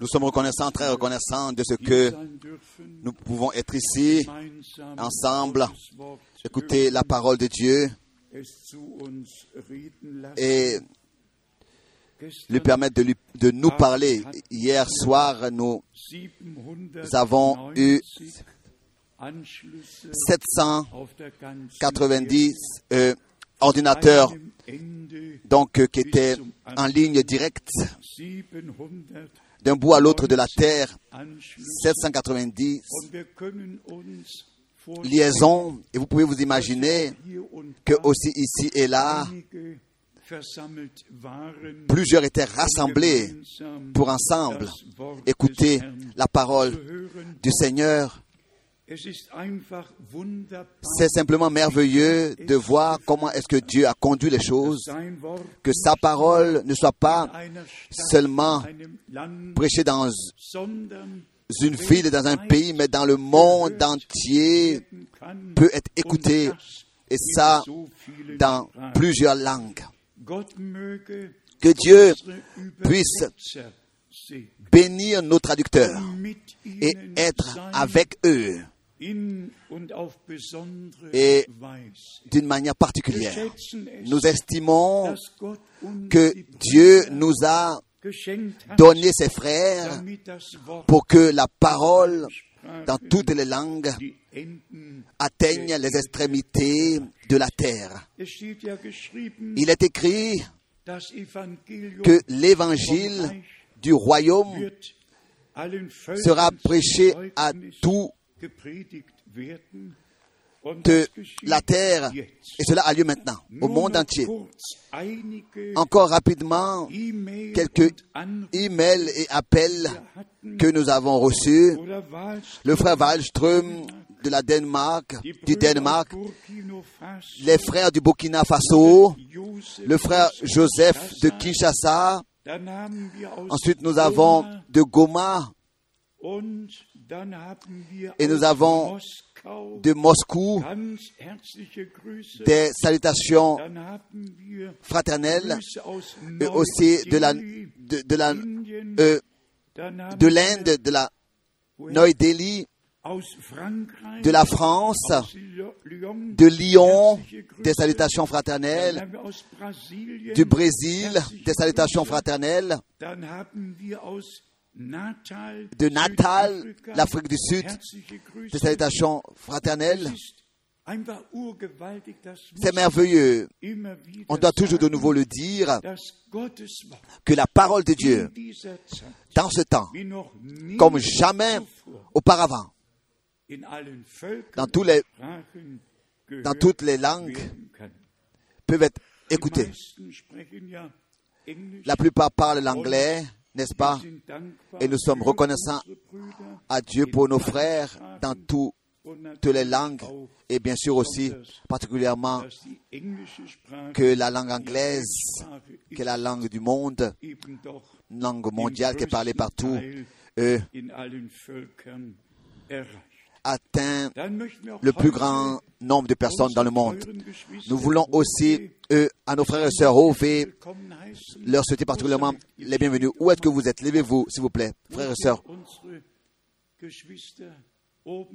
Nous sommes reconnaissants, très reconnaissants de ce que nous pouvons être ici, ensemble, écouter la parole de Dieu et lui permettre de, lui- de nous parler. Hier soir, nous 790 avons eu Anschlüsse 790 auf der ganzen euh, Ende donc euh, qui étaient en ligne directe 700 d'un bout à l'autre de la terre. Anschlüsse 790 und wir können uns vorstellen, liaisons et vous pouvez vous imaginer que aussi ici et là, plusieurs étaient rassemblés pour ensemble écouter la parole du Seigneur. C'est simplement merveilleux de voir comment est-ce que Dieu a conduit les choses, que sa parole ne soit pas seulement prêchée dans une ville, dans un pays, mais dans le monde entier peut être und écouté, das et ça dans plusieurs langues. Que Dieu puisse bénir nos traducteurs et être avec eux Et d'une manière particulière. Nous estimons que die Dieu nous a donné ses frères pour que la parole dans toutes les langues atteigne les extrémités de la terre. Il est écrit que l'évangile du royaume sera prêché à Zeugnis de la terre et cela a lieu maintenant au monde entier. Encore rapidement, quelques emails et appels que nous avons reçus. Le frère Wallström de la Danemark, du Danemark, les frères du Burkina Faso, le frère Joseph de Kinshasa, Ensuite, nous avons de Goma, Et nous avons de Moscou, des salutations fraternelles, et aussi de la, de, de la, euh, de l'Inde, de la aus Frankreich, de la France, de Lyon, des salutations fraternelles, du Brésil, des salutations fraternelles, De Natal, l'Afrique du Sud, des salutations fraternelles. C'est merveilleux. On doit toujours de nouveau le dire que la parole de Dieu, dans ce temps, comme jamais auparavant, dans, tous les, Sprachen dans toutes les langues, peuvent être écoutées. La plupart parlent l'anglais, n'est-ce pas? Et nous sommes reconnaissants À Dieu pour nos frères dans toutes les langues et bien sûr aussi particulièrement que la langue anglaise, qui est la langue du monde, une langue mondiale qui est parlée partout, atteint le plus grand nombre de personnes dans le monde. Nous voulons aussi, eux, à nos frères et sœurs leur souhaiter particulièrement les bienvenus. Où est-ce que vous êtes? Levez-vous, s'il vous plaît, frères et sœurs.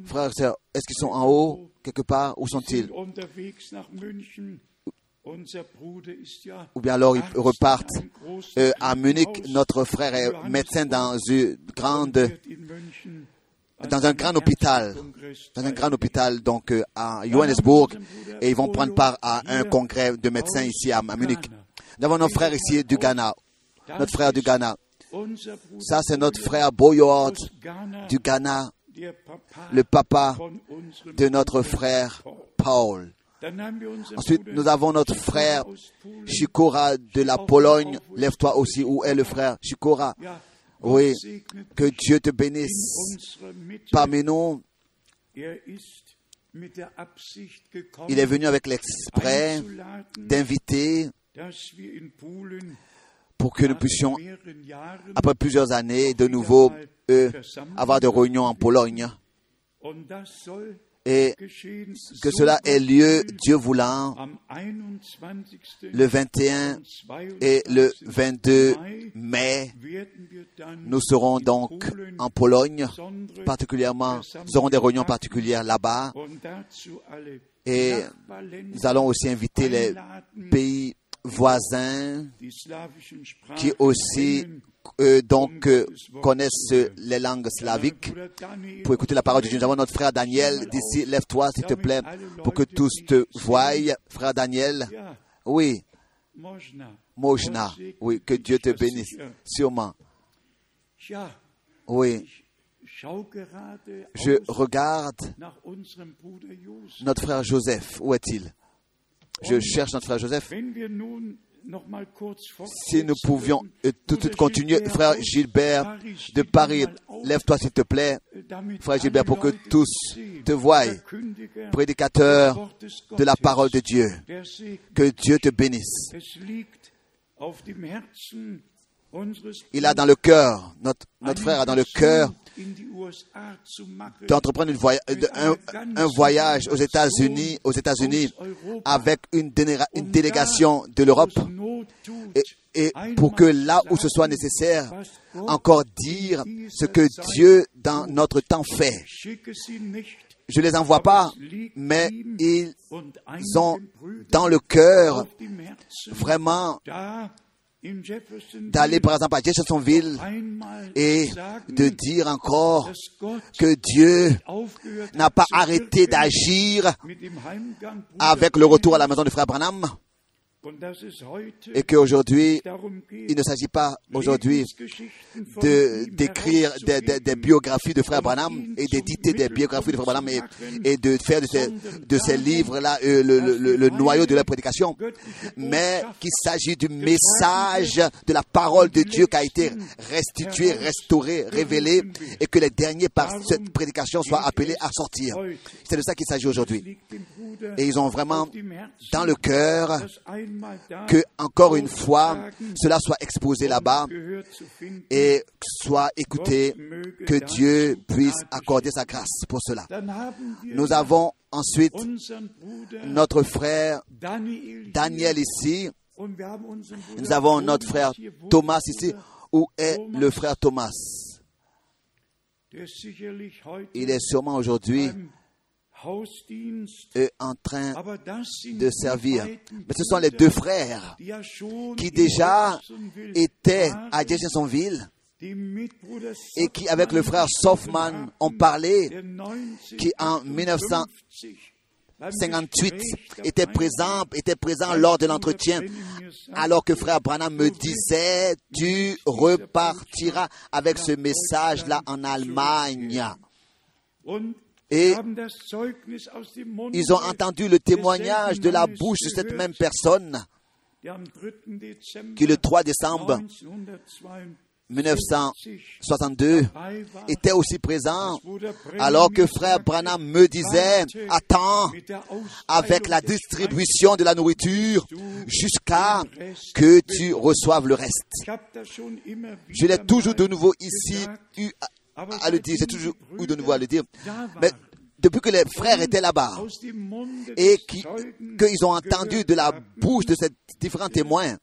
Frères et sœurs, est-ce qu'ils sont en haut, quelque part? Où sont-ils? Ou bien alors ils repartent euh, à Munich. Notre frère est médecin dans une grande dans un grand hôpital, dans un grand hôpital donc euh, à Johannesburg et ils vont prendre part à un congrès de médecins ici à, Munich. Nous avons notre frère ici du Ghana, notre frère du Ghana. Ça c'est notre frère Boyard du Ghana, le papa de notre frère Paul. Ensuite, nous avons notre frère. Chikora de la Pologne. Lève-toi aussi. Où est le frère Chikora Ja, Oui, que Dieu te bénisse parmi nous. Er Il est venu avec l'exprès d'inviter pour que nous puissions, après plusieurs années, de nouveau euh, avoir des réunions en Pologne. Et que cela ait lieu, Dieu voulant, am 21. le 21 und et le 22 Mai nous serons donc en Pologne, particulièrement, nous aurons des réunions particulières là-bas et nous allons aussi inviter les pays voisins qui aussi euh, donc euh, connaissent les langues slaviques. pour écouter la parole de Dieu. Nous avons notre frère Daniel d'ici. Lève-toi, s'il te plaît, pour que tous te voient. Frère Daniel, oui, Mojna, oui, que Dieu te bénisse, sûrement. Oui, je regarde notre frère Joseph. Où est-il? Je cherche notre frère Joseph. Si nous pouvions euh, tout de suite continuer, frère Gilbert de Paris, lève-toi s'il te plaît, damit frère Gilbert, pour que tous te voient, prédicateur de la parole de Dieu. Que Dieu te bénisse. Il a dans le cœur, notre, frère a dans le cœur d'entreprendre un, voyage aux États-Unis, aux États-Unis, avec une, délégation de l'Europe, et, et pour que là où ce soit nécessaire, encore dire ce que Dieu dans notre temps fait. Je les envoie pas, mais ils ont dans le cœur vraiment d'aller par exemple à Jeffersonville et de dire encore que Dieu n'a pas arrêté wirken d'agir avec le retour à la maison de frère Branham et qu'aujourd'hui, il ne s'agit pas aujourd'hui de d'écrire des, des- des biographies de frère Branham et d'éditer des biographies de frère Branham et, et de faire de ces, de ces livres-là euh, le, le- le- le noyau de la prédication, mais qu'il s'agit du message de la parole de Dieu qui a été restitué, restauré, révélé et que les derniers par cette prédication soient appelés à sortir. C'est de ça qu'il s'agit aujourd'hui. Et ils ont vraiment dans le cœur que, encore une fois, cela soit exposé là-bas et soit écouté, que Dieu puisse accorder sa grâce pour cela. Nous avons ensuite notre frère Daniel, ici, nous avons notre frère Thomas ici. Où est le frère Thomas? Il est sûrement aujourd'hui euh, en train de servir. Mais ce sont les deux frères qui déjà étaient à Jeffersonville et qui, avec le frère Soffman, ont parlé, der 1958 qui en 1958 beim 58 Gespräch était présent, était présent lors de l'entretien, alors que frère Branham me disait, tu repartiras avec ce message-là en Allemagne. Et ils ont entendu le témoignage de la bouche de cette même personne der am 3. Dezember qui le 3 décembre 1962 1962 dabei war, était aussi présent alors que frère Branham me disait, attends avec la distribution de la nourriture jusqu'à que tu reçoives le reste. Je l'ai toujours de nouveau ici eu à, le dire, j'ai seitdem toujours eu de nouveau à le dire. Mais depuis que les frères étaient là-bas et qu'ils ont entendu de la bouche de ces différents témoins,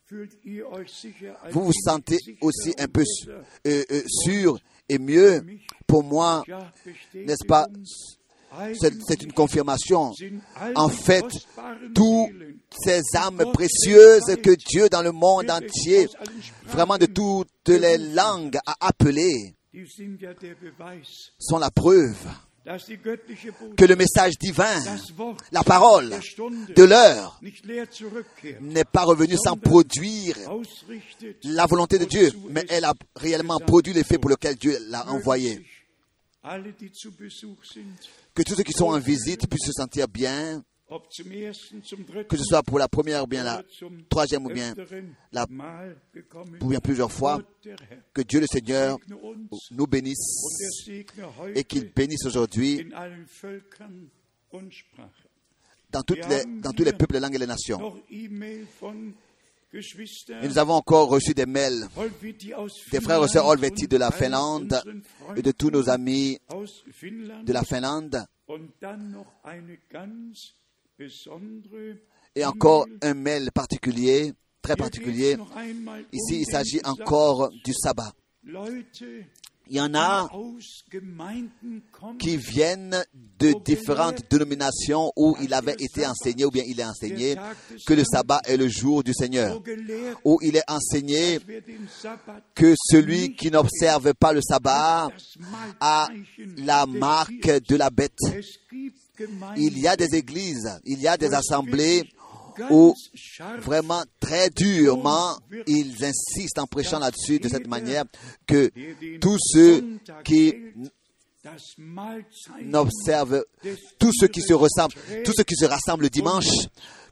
vous vous sentez aussi un peu euh, euh, sûr et mieux. Pour moi, n'est-ce pas, c'est c'est une confirmation. En fait, toutes ces âmes précieuses que Dieu dans le monde entier, vraiment de toutes les langues, a appelées, sont la preuve que le message divin, la parole de l'heure, n'est pas revenue sans produire la volonté de Dieu, mais elle a réellement produit l'effet pour lequel Dieu l'a envoyé. Que tous ceux qui sont en visite puissent se sentir bien, que ce soit pour la première ou bien la troisième ou bien la- ou bien plusieurs fois, que Dieu le Seigneur nous er bénisse segne et qu'il bénisse aujourd'hui dans, toutes les, dans tous les peuples, les langues et les nations. Et nous avons encore reçu des mails des frères et sœurs Olvetti de la Finlande et de tous nos amis de la Finlande et encore un mail particulier, très particulier. Ici, il s'agit encore du sabbat. Il y en a qui viennent de différentes dénominations où il avait été enseigné ou bien il est enseigné que le sabbat est le jour du Seigneur, où il est enseigné que celui qui n'observe pas le sabbat a la marque de la bête. Il y a des églises, il y a des assemblées où vraiment très durement ils insistent en prêchant là-dessus de cette manière que tous ceux qui n'observent, tous ceux qui se ressemblent, tous ceux qui se rassemblent le dimanche,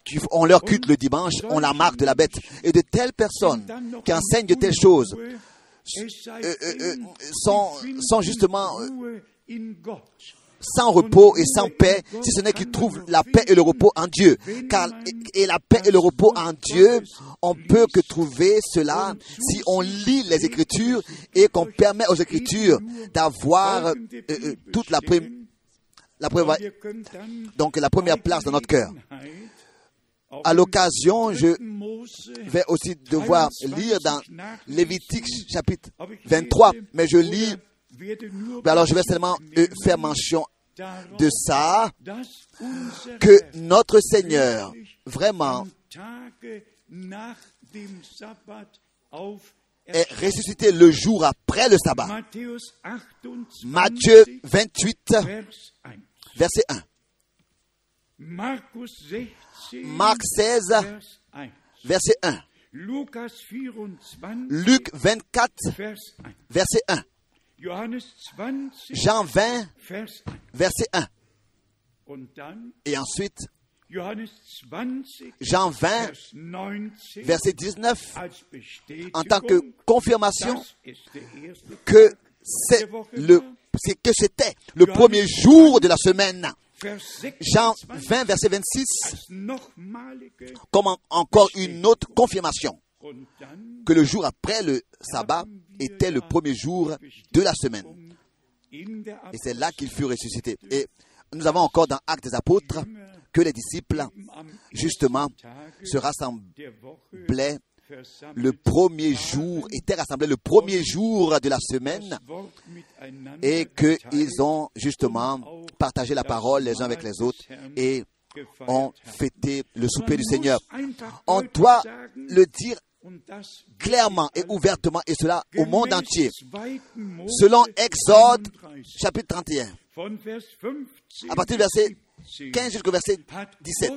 qui ont leur culte le dimanche, ont la marque de la bête. Et de telles personnes qui enseignent de telles choses euh, euh, euh, sont, sont justement sans repos et sans paix, si ce n'est qu'ils trouvent la paix et le repos en Dieu. Car, et la paix et le repos en Dieu, on peut que trouver cela si on lit les Écritures et qu'on permet aux Écritures d'avoir euh, euh, toute la, la donc la première place dans notre cœur. À l'occasion, je vais aussi devoir lire dans Lévitique chapitre 23, mais je lis alors je vais seulement euh, faire mention de ça, que notre Seigneur, vraiment, est ressuscité le jour après le sabbat. Matthieu 28, verset 1. Marc 16, verset 1. Luc 24, verset 1. Jean 20, verset 1. Et ensuite, Jean 20, verset 19, en tant que confirmation que c'est le que c'était le premier jour de la semaine. Jean 20, verset 26, comme encore une autre confirmation que le jour après le sabbat était le premier jour de la semaine. Et c'est là qu'il fut ressuscité. Et nous avons encore dans Actes des Apôtres que les disciples, justement, se rassemblaient le premier jour, étaient rassemblés le premier jour de la semaine et qu'ils ont justement partagé la parole les uns avec les autres et ont fêté le souper du Seigneur. On doit le dire clairement et ouvertement, et cela au monde entier. Selon Exode chapitre 31, à partir du verset 15 jusqu'au verset 17,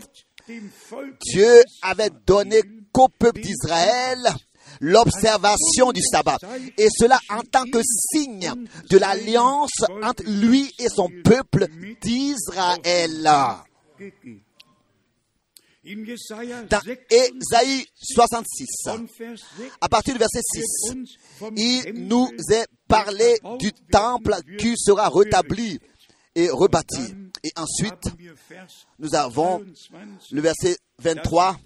Dieu avait donné qu'au peuple d'Israël l'observation du sabbat, et cela en tant que signe de l'alliance entre lui et son peuple d'Israël. Dans Ésaïe 66, à partir du verset 6, il nous est parlé du temple qui sera rétabli et rebâti. Et ensuite, nous avons le verset 23,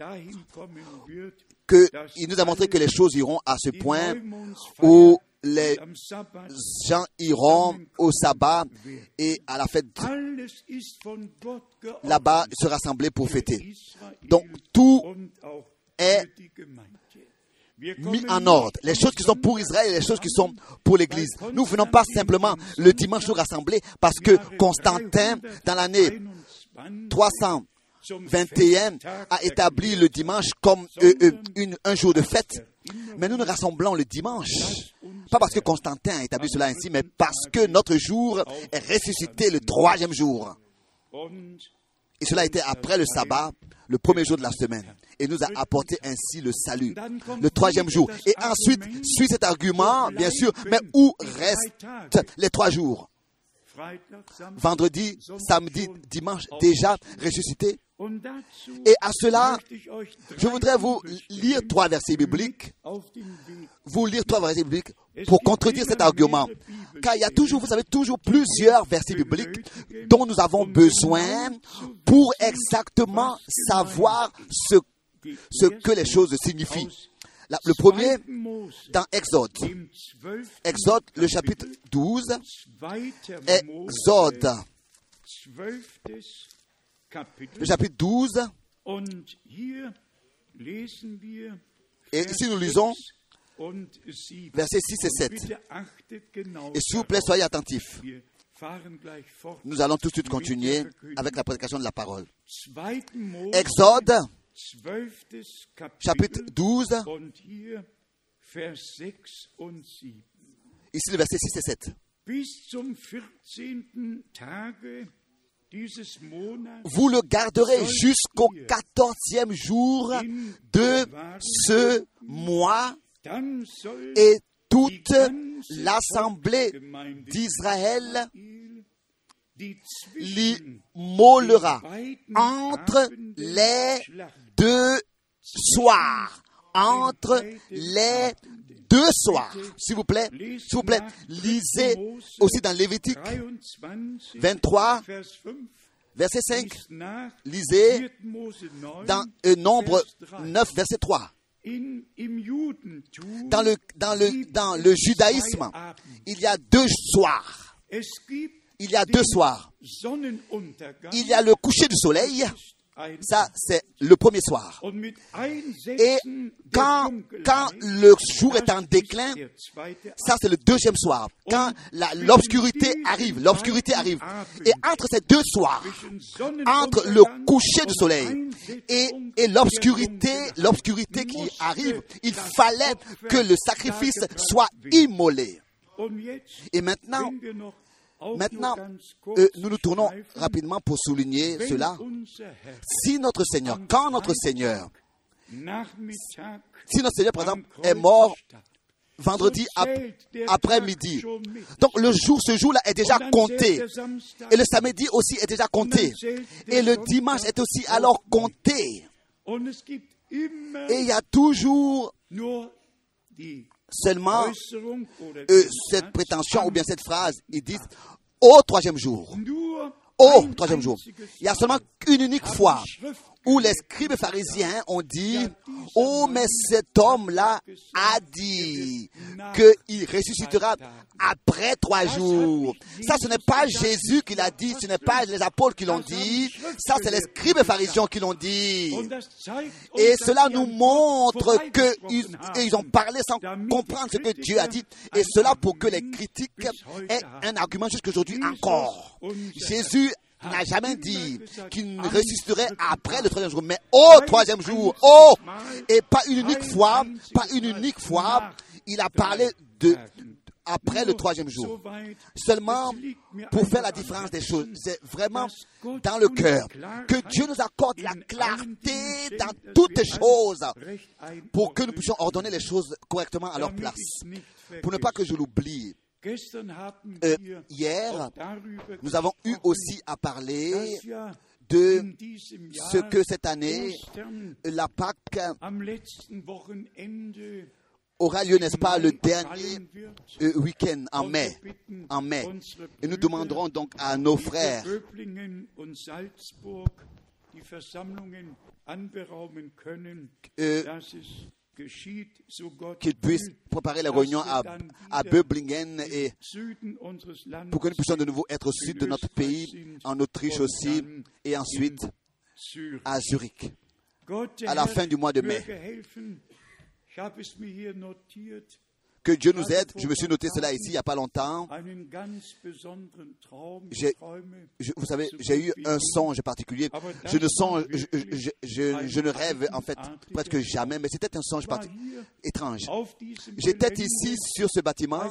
qu'il nous a montré que les choses iront à ce point où les gens iront au sabbat et à la fête là-bas se rassembler pour fêter. Donc tout est mis en ordre. Les choses qui sont pour Israël et les choses qui sont pour l'Église. Nous ne venons pas simplement le dimanche nous rassembler parce que Constantin, dans l'année 321, a établi le dimanche comme euh, euh, un jour de fête. Mais nous nous rassemblons le dimanche pas parce que Constantin a établi cela ainsi, mais parce que notre jour est ressuscité le troisième jour. Et cela été après le sabbat, le premier jour de la semaine. Et nous a apporté ainsi le salut, le troisième jour. Et ensuite, suit cet argument, bien sûr, mais où restent les trois jours? Vendredi, samedi, dimanche, déjà ressuscité. Et à cela, je voudrais vous lire trois versets bibliques, vous lire trois versets bibliques pour contredire cet argument. Car il y a toujours, vous savez, toujours plusieurs versets bibliques dont nous avons besoin pour exactement savoir ce, ce que les choses signifient. Le premier, dans Exode. Exode, le chapitre 12. Exode. Le chapitre 12. Et ici nous lisons und 7. versets 6 et 7. Bitte achtet genau Et s'il vous plaît, soyez attentifs. Nous allons tout de suite continuer avec la prédication de la parole. 2. Mose, Exode, 12. Chapitre Kapitel 12, und hier Vers 6 und 7. ici le verset 6 et 7. Bis zum 14. Tage dieses Monats Vous le garderez jusqu'au quatorzième jour de ce mois et toute l'assemblée d'Israël l'immolera entre les. Deux soirs. Entre les deux soirs. S'il vous plaît, s'il vous plaît, lisez aussi dans Lévitique 23, 23, Vers 5, verset 5. liest nach Lisez 4. Mose 9, dans euh, Nombre Vers 3. 9, verset 3. In, im Judentum Dans le, dans le, dans le judaïsme, il y a deux soirs. Il y a deux soirs. Il y a le coucher du soleil. Ça, c'est le premier soir. Et quand, quand le jour est en déclin, ça c'est le deuxième soir. Quand l'obscurité arrive, l'obscurité arrive. Et entre ces deux soirs, entre le coucher du soleil et, et l'obscurité, l'obscurité qui arrive, il fallait que le sacrifice soit immolé. Et maintenant, maintenant, kurz euh, nous nous tournons rapidement pour souligner cela. Si notre Seigneur, quand notre Seigneur, si notre Seigneur, par exemple, est mort vendredi ap- après-midi, donc le jour, ce jour-là est déjà compté. Et le samedi aussi est déjà compté. Et le dimanche est aussi alors compté. Et il y a toujours seulement euh, cette prétention ou bien cette phrase. Ils disent au troisième jour. Au troisième jour. Il y a seulement une unique fois où les scribes pharisiens ont dit, oh mais cet homme-là a dit qu'il ressuscitera après trois jours. Ça, ce n'est pas Jésus qui l'a dit, ce n'est pas les apôtres qui l'ont dit, ça, c'est les scribes pharisiens qui l'ont dit. Et cela nous montre qu'ils ils ont parlé sans comprendre ce que Dieu a dit. Et cela pour que les critiques aient un argument jusqu'aujourd'hui encore. Jésus n'a jamais dit qu'il ressusciterait dritten après le troisième jour, mais au Kein troisième jour, einziges oh, et pas une unique fois, pas une unique fois, il a parlé de après le troisième jour. Seulement pour faire la différence des choses, c'est vraiment dans le cœur que Dieu nous accorde la clarté dans toutes les choses pour que nous puissions ordonner les choses correctement à leur place. Pour ne pas que je l'oublie, Euh, hier, nous avons eu aussi à parler de ce que cette année, la Pâque aura lieu, n'est-ce pas, le dernier euh, week-end en mai. En mai. Et nous demanderons donc à nos frères euh, qu'ils puissent préparer réunions wir à, à Böblingen et pour que nous puissions de nouveau être au sud de notre pays, en Autriche aussi, et ensuite à Zurich. À la fin du mois de mai. Que Dieu nous aide. Je me suis noté cela ici il n'y a pas longtemps. Je- vous savez, j'ai eu un songe particulier. Je ne songe, je, je- je- je ne rêve en fait presque jamais, mais c'était un songe étrange. J'étais ici sur ce bâtiment,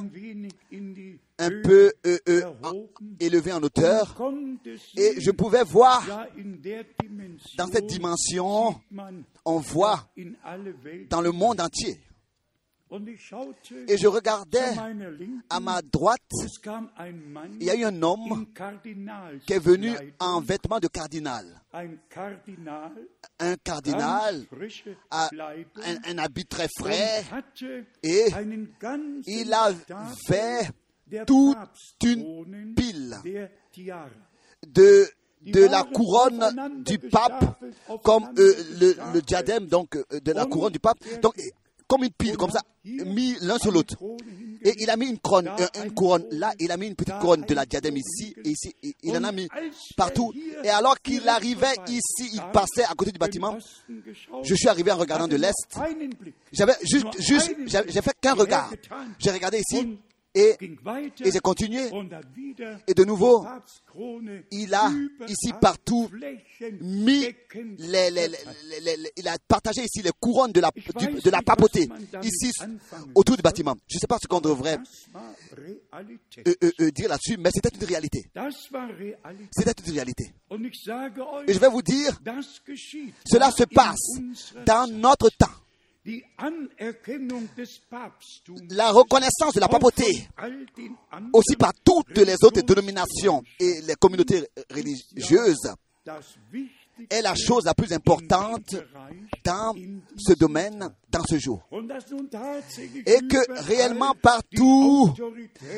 un peu euh, euh, élevé en hauteur, et je pouvais voir, dans cette dimension, on voit dans le monde entier. Et je regardais à ma droite, il y a eu un homme qui est venu en vêtements de cardinal. Un cardinal a un, un habit très frais. et il avait toute une pile de, de la couronne du pape, comme euh, le, le diadème donc euh, de la couronne du pape, donc comme une pile, comme ça, mis l'un sur l'autre. Et il a mis une couronne, euh, là, il a mis une petite couronne de la diadème ici, et ici, et il en a mis partout. Et alors qu'il arrivait ici, il passait à côté du bâtiment. Je suis arrivé en regardant de l'Est. J'avais juste, juste, j'ai fait qu'un regard. J'ai regardé ici, et, et j'ai continué. Et de nouveau, il a ici partout mis les, les- les- il a partagé ici les couronnes de la, du- de la papauté, ici, autour du bâtiment. Je ne sais pas ce qu'on devrait euh, euh, euh, dire là-dessus, mais c'était une réalité. C'était une réalité. Et je vais vous dire, cela se passe dans notre temps. La reconnaissance de la papauté, aussi par toutes les autres dénominations et les communautés religieuses, est la chose la plus importante dans ce domaine, dans ce jour. Et que réellement partout,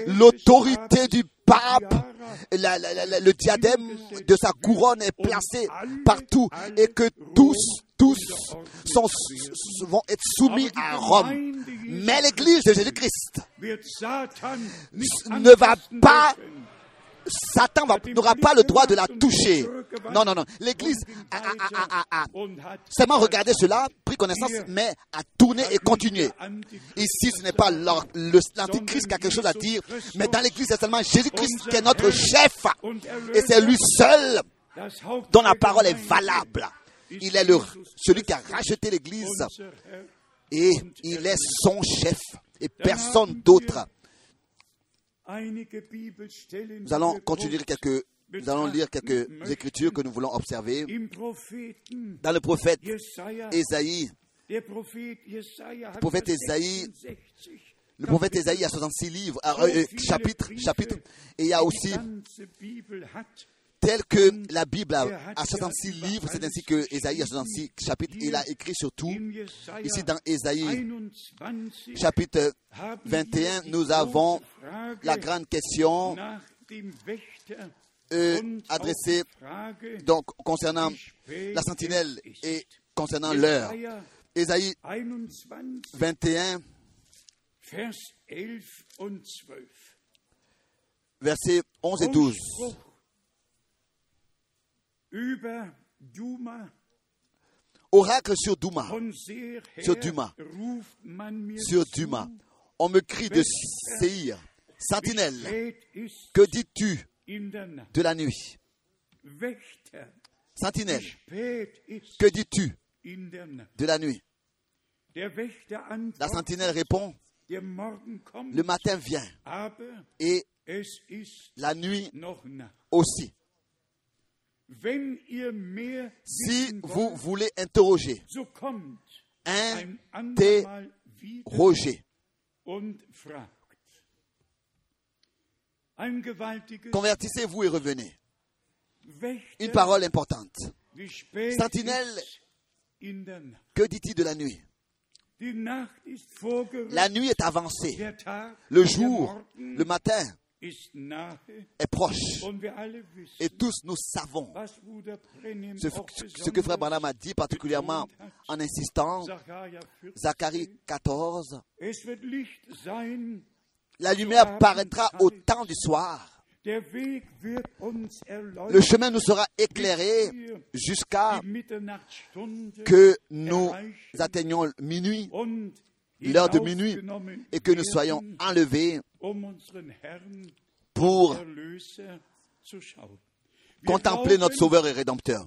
l'autorité du pape, le diadème de sa couronne est placé partout et que tous, tous vont être soumis à Rome. Mais l'Église de Jésus-Christ ne va pas Satan n'aura pas le droit de la toucher. Non, non, non. L'Église a, seulement regardé cela, pris connaissance, mais a tourné et continué. Ici, ce n'est pas l'Antichrist qui a quelque chose à dire, mais dans l'Église, c'est seulement Jésus-Christ qui est notre chef. Et c'est lui seul dont la parole est valable. Il est celui qui a racheté l'Église et il est son chef et personne d'autre. Nous allons continuer quelques, nous allons lire quelques écritures que nous voulons observer. Dans le prophète Ésaïe, le prophète Ésaïe, le prophète Ésaïe a 66 livres, ah, euh, euh, chapitres, chapitres, et il y a aussi tel que la Bible a, a 66 livres, c'est ainsi que Ésaïe a 66 chapitres. Il a écrit surtout ici dans Ésaïe, chapitre 21, nous avons la grande question euh, adressée donc concernant la sentinelle et concernant l'heure. Ésaïe 21, Vers 11 und 12. versets 11 et 12. Oracle sur Douma, Sur Duma. sur Duma. On me crie de Séir, sentinelle, que dis-tu de la nuit? Sentinelle, que dis-tu de la nuit? La sentinelle répond, le matin vient et la nuit aussi. Si vous voulez interroger, gewaltiges convertissez-vous et revenez. Une parole importante. Sentinelle. Que dit-il de la nuit? La nuit est avancée. Le jour, le matin est proche. Et tous nous savons ce, que Frère Branham a dit particulièrement en insistant, Sacharja 14, Zacharie 14, es wird Licht sein, la lumière paraîtra au temps du soir. Le chemin nous sera éclairé jusqu'à que nous atteignions minuit l'heure de minuit et que nous soyons enlevés pour contempler notre Sauveur et Rédempteur.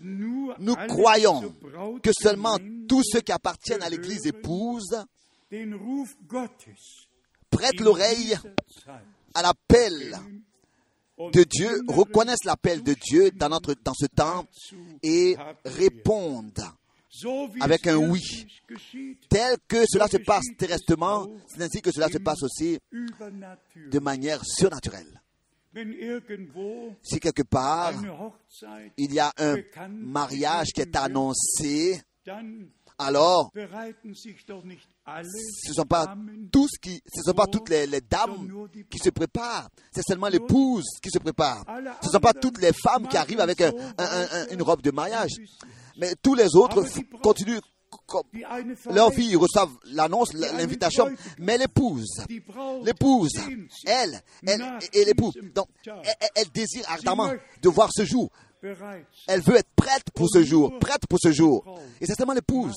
Nous croyons que seulement tous ceux qui appartiennent à l'Église épouse prêtent l'oreille à l'appel de Dieu, reconnaissent l'appel de Dieu dans, notre, dans ce temps et répondent avec un oui. tel que cela se passe terrestreement, c'est ainsi que cela se passe aussi de manière surnaturelle. Si quelque part il y a un mariage qui est annoncé, alors ce ne sont pas tous qui, ce sont pas toutes les, les dames qui se préparent, c'est seulement l'épouse qui se prépare. Ce ne sont pas toutes les femmes qui arrivent avec un- un- un- un- une robe de mariage, mais tous les autres continuent leurs Verheißung, filles reçoivent l'annonce, l'invitation, mais l'épouse, l'épouse, elle, elle et l'époux, donc elle- elle désire ardemment de voir ce jour. Elle veut être prête pour ce jour, prête pour ce jour. Et c'est seulement l'épouse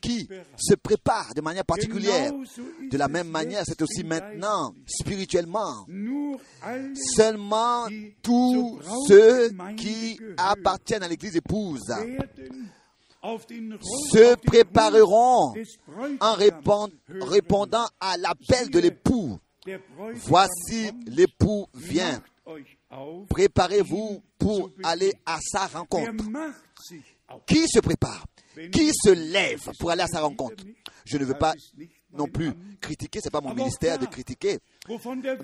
qui se prépare de manière particulière. De la même manière, c'est aussi maintenant, spirituellement, seulement tous ceux qui appartiennent à l'église épouse se prépareront en répondant à l'appel de l'époux. Voici l'époux vient. Préparez-vous pour aller à sa rencontre. Qui se prépare? Qui se lève pour aller à sa rencontre? Je ne veux pas non plus critiquer, c'est pas mon ministère de critiquer.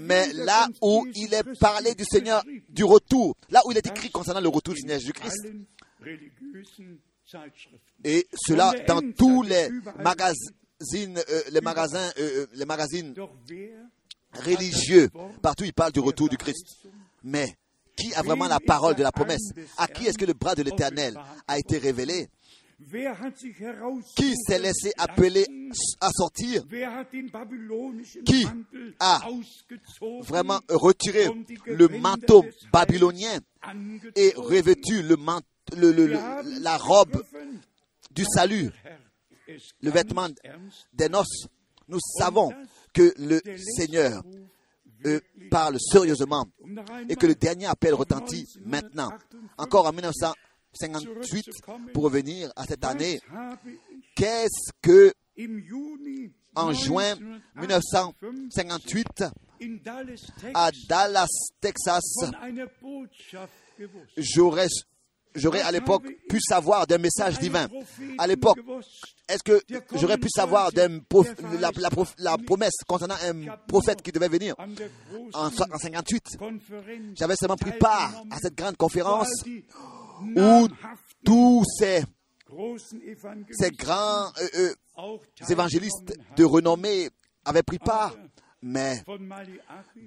Mais là où il est parlé du Seigneur, du retour, là où il est écrit concernant le retour du Seigneur Jésus-Christ, et cela dans tous les magazines, euh, les magasins, euh, euh, les magazines religieux, partout il parle du retour du Christ. Mais qui a vraiment la parole de la promesse? À qui est-ce que le bras de l'Éternel a été révélé? Qui s'est laissé appeler à sortir? Qui a Vraiment retiré le manteau babylonien et revêtu le mant- le- le- le- la robe du salut, le vêtement des noces. Nous savons que le Seigneur parle sérieusement et que le dernier appel retentit maintenant. Encore en 1958, pour revenir à cette année, qu'est-ce que en juin 1958, à Dallas, Texas, j'aurais j'aurais à l'époque pu savoir d'un message divin. À l'époque, est-ce que j'aurais pu savoir d'un la, la la promesse concernant un prophète qui devait venir? en, so- en 58 J'avais seulement pris part à cette grande conférence où tous ces, ces grands euh, euh, évangélistes de renommée avaient pris part, mais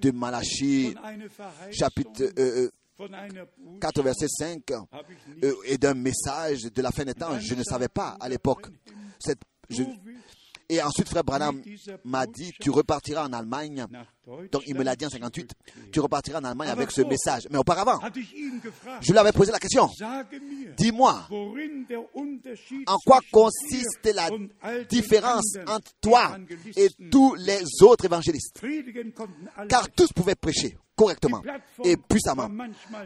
de Malachie, chapitre euh, euh, 4, verset 5, euh, et d'un message de la fin des temps, je ne savais pas à l'époque. Cette- je- et ensuite, frère Branham m'a dit, tu repartiras en Allemagne. Donc, il me l'a dit en 58, tu repartiras en Allemagne avec ce message. Mais auparavant, je lui avais posé la question, dis-moi, en quoi consiste la différence entre toi et tous les autres évangélistes? Car tous pouvaient prêcher correctement et puissamment.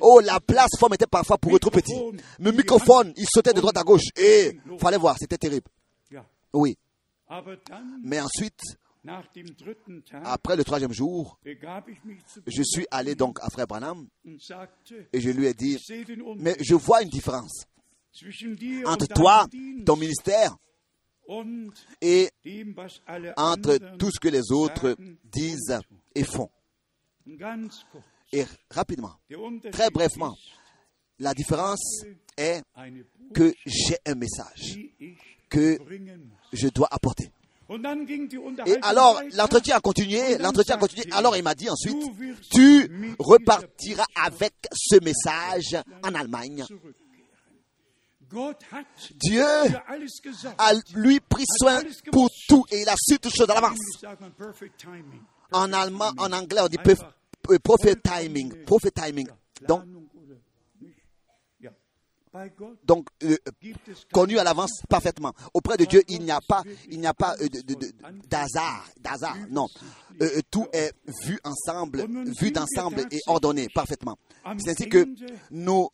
Oh, la plateforme était parfois pour eux trop petit. Le microphone, il sautait de droite à gauche. Et fallait voir, c'était terrible. Oui. Mais ensuite, après le troisième jour, je suis allé donc à Frère Branham et je lui ai dit, mais je vois une différence entre toi, ton ministère, et entre tout ce que les autres disent et font. Et rapidement, très brièvement, la différence est que j'ai un message que je dois apporter. Et alors, l'entretien a continué, l'entretien a continué. Alors, il m'a dit ensuite, tu repartiras avec ce message en Allemagne. Dieu a lui pris soin pour tout et il a su toutes choses à l'avance. En allemand, en anglais, on dit prof- euh, prophet timing, prophet timing. Donc, donc euh, connu à l'avance parfaitement. Auprès de Dieu, il n'y a pas, il n'y a pas euh, d'hasard, d'hasard. Non, Euh, tout est vu ensemble, vu d'ensemble et ordonné parfaitement. C'est ainsi que nous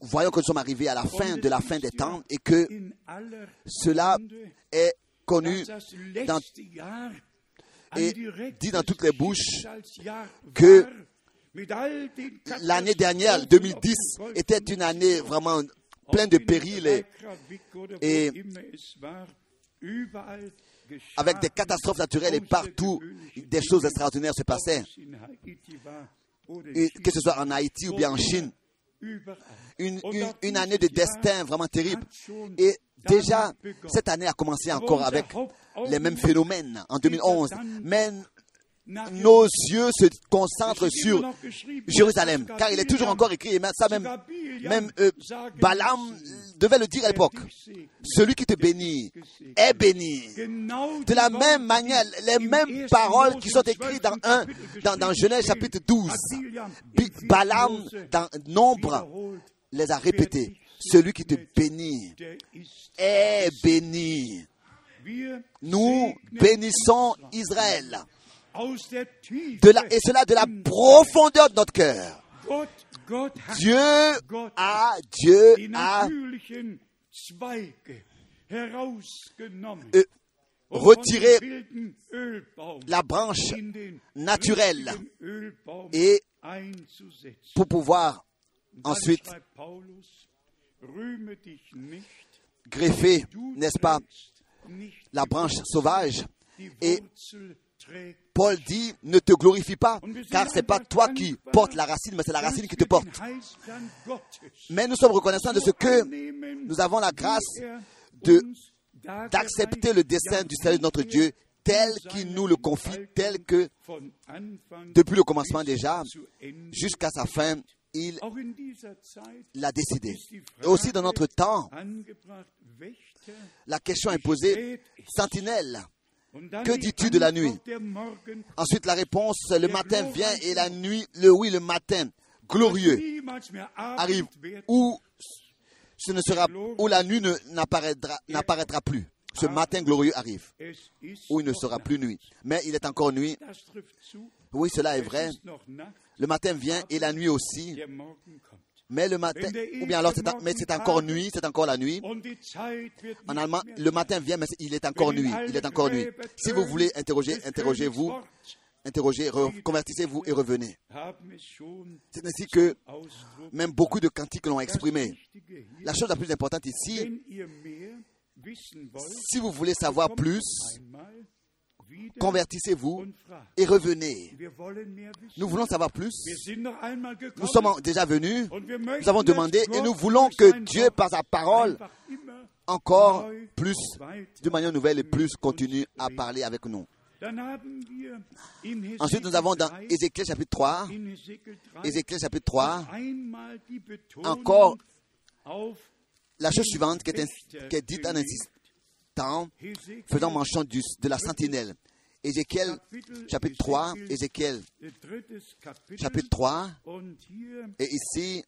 voyons que nous sommes arrivés à la fin de la fin des temps et que cela est connu et dit dans toutes les bouches que l'année dernière, 2010, était une année vraiment pleine de périls et, avec des catastrophes naturelles et partout des choses extraordinaires se passaient, et que ce soit en Haïti ou bien en Chine. Une, une- une année de destin vraiment terrible. Et déjà, cette année a commencé encore avec les mêmes phénomènes en 2011. Mais nos yeux se concentrent sur Jérusalem, car il est toujours encore écrit, et même ça même, même euh, Balaam devait le dire à l'époque. Celui qui te bénit est béni. De la même manière, les mêmes paroles qui sont écrites dans, un, dans, dans Genèse chapitre 12, Bi- Balaam dans Nombre les a répétées. Celui qui te bénit est béni. Nous bénissons Israël. De la, et cela de la profondeur de notre cœur. Dieu a, Dieu a euh, retiré la branche naturelle et pour pouvoir ensuite greffer, n'est-ce pas, la branche sauvage. Et Paul dit, ne te glorifie pas, car c'est pas toi qui portes la racine, mais c'est la racine qui te porte. Mais nous sommes reconnaissants de ce que nous avons la grâce de d'accepter le dessein du salut de notre Dieu tel qu'il nous le confie, tel que depuis le commencement déjà, jusqu'à sa fin, il l'a décidé. Et aussi dans notre temps, la question est posée, sentinelle, que dis-tu de la nuit? Ensuite, la réponse, le matin vient et la nuit, le oui, le matin, glorieux, arrive où ce ne sera, où la nuit n'apparaîtra plus. Ce matin glorieux arrive, où il ne sera plus nuit. Mais il est encore nuit. Oui, cela est vrai. Le matin vient et la nuit aussi. Mais le matin, ou bien alors, c'est en- mais c'est encore nuit, c'est encore la nuit. En allemand, le matin vient, mais il est encore nuit. Il est encore nuit. Si vous voulez interroger, interrogez-vous, interrogez, convertissez-vous et revenez. C'est ainsi que même beaucoup de cantiques l'ont exprimé. La chose la plus importante ici, si vous voulez savoir plus, convertissez-vous et revenez. Nous voulons savoir plus. Nous sommes déjà venus, nous avons demandé et nous voulons que Dieu, par sa parole, encore plus, de manière nouvelle et plus, continue à parler avec nous. Ensuite, nous avons dans Ézéchiel chapitre 3, Ézéchiel chapitre 3, encore la chose suivante qui est, ins- qui est dite en faisant mention du- de la sentinelle. Ézéchiel chapitre 3, Ézéchiel chapitre 3, et ici,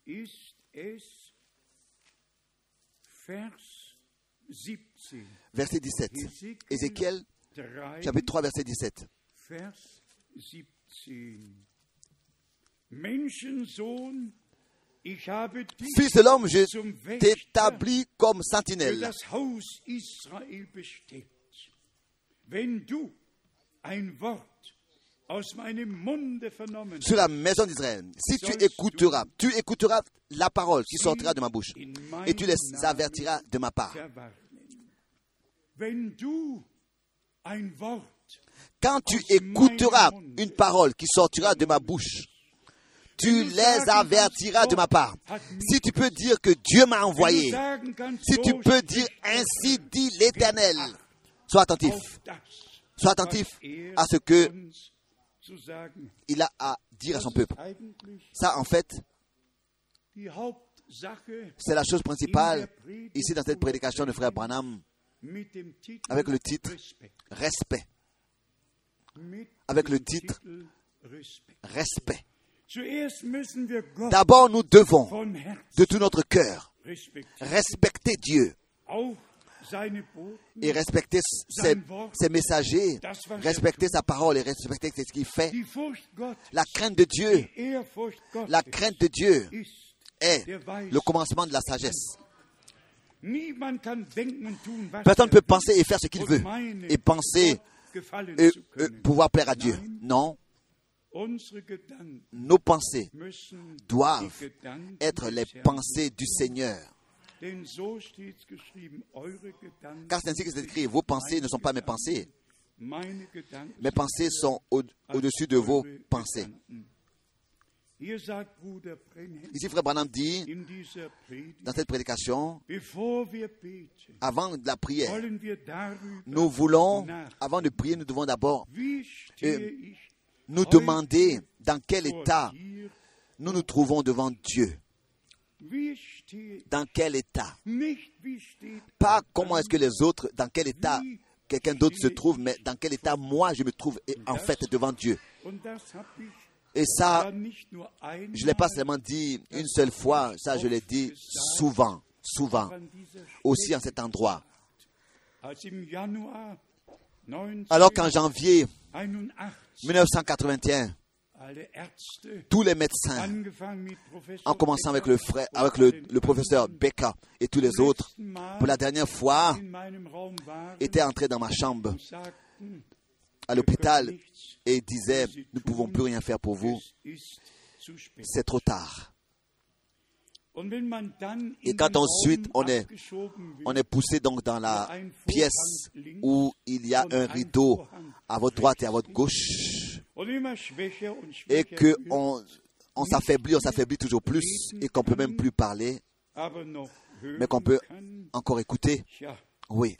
verset 17. Ézéchiel chapitre 3, verset 17. Vers 17. Menschensohn, Fils de l'homme, je t'établis comme sentinelle. sur la maison d'Israël. Si tu écouteras, tu écouteras la parole qui sortira de ma bouche et tu les avertiras de ma part. Quand tu écouteras une parole qui sortira de ma bouche, tu les avertiras de ma part. Si tu peux dire que Dieu m'a envoyé, si tu peux dire ainsi dit l'Éternel, sois attentif, sois attentif à ce que il a à dire à son peuple. Ça, en fait, c'est la chose principale ici dans cette prédication de frère Branham avec le titre. Respect. Avec le titre. Respect. D'abord, nous devons, de tout notre cœur, respecter Dieu et respecter ses, ses messagers, respecter sa parole et respecter ce qu'il fait. La crainte de Dieu, la crainte de Dieu est le commencement de la sagesse. Personne ne er peut penser et faire ce qu'il veut et penser et, pouvoir plaire à Dieu. Non, nos pensées doivent être les pensées du Seigneur. Car c'est ainsi que c'est écrit, vos pensées ne sont pas mes pensées. Mes pensées sont au- au-dessus de vos pensées. Ici, Frère Branham dit, dans cette prédication, avant la prière, nous voulons, avant de prier, nous devons d'abord nous demander dans quel état nous nous trouvons devant Dieu. dans quel état? Pas comment est-ce que les autres, dans quel état quelqu'un d'autre se trouve, mais dans quel état moi je me trouve en fait devant Dieu. Et ça, je ne l'ai pas seulement dit une seule fois, ça je l'ai dit souvent, souvent, aussi en cet endroit. Alors qu'en janvier 1981 1981, alle Ärzte tous les médecins, en commençant avec le frère, avec le, le professeur Becker et tous les autres, pour la dernière fois, étaient entrés dans ma chambre. à l'hôpital et disaient, nous ne pouvons plus rien faire pour vous, c'est trop tard. Et quand ensuite on est, on est poussé donc dans la pièce où il y a un rideau à votre droite et à votre gauche, et que on, on s'affaiblit, on s'affaiblit toujours plus, et qu'on peut même plus parler, mais qu'on peut encore écouter, oui,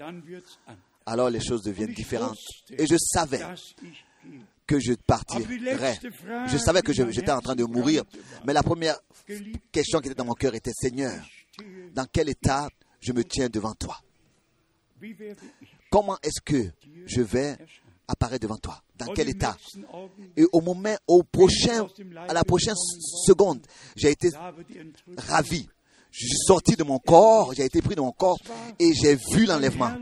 alors les choses deviennent différentes. Et je savais. Que je partirais. Je savais que j'étais en train de mourir. Mais la première question qui était dans mon cœur était, Seigneur, dans quel état je me tiens devant toi? Comment est-ce que je vais apparaître devant toi? Dans Und quel état? Augenblick Et au moment, au prochain, à la prochaine seconde, j'ai été ravi. Je suis sorti de mon corps, j'ai été pris de mon corps et j'ai vu l'enlèvement.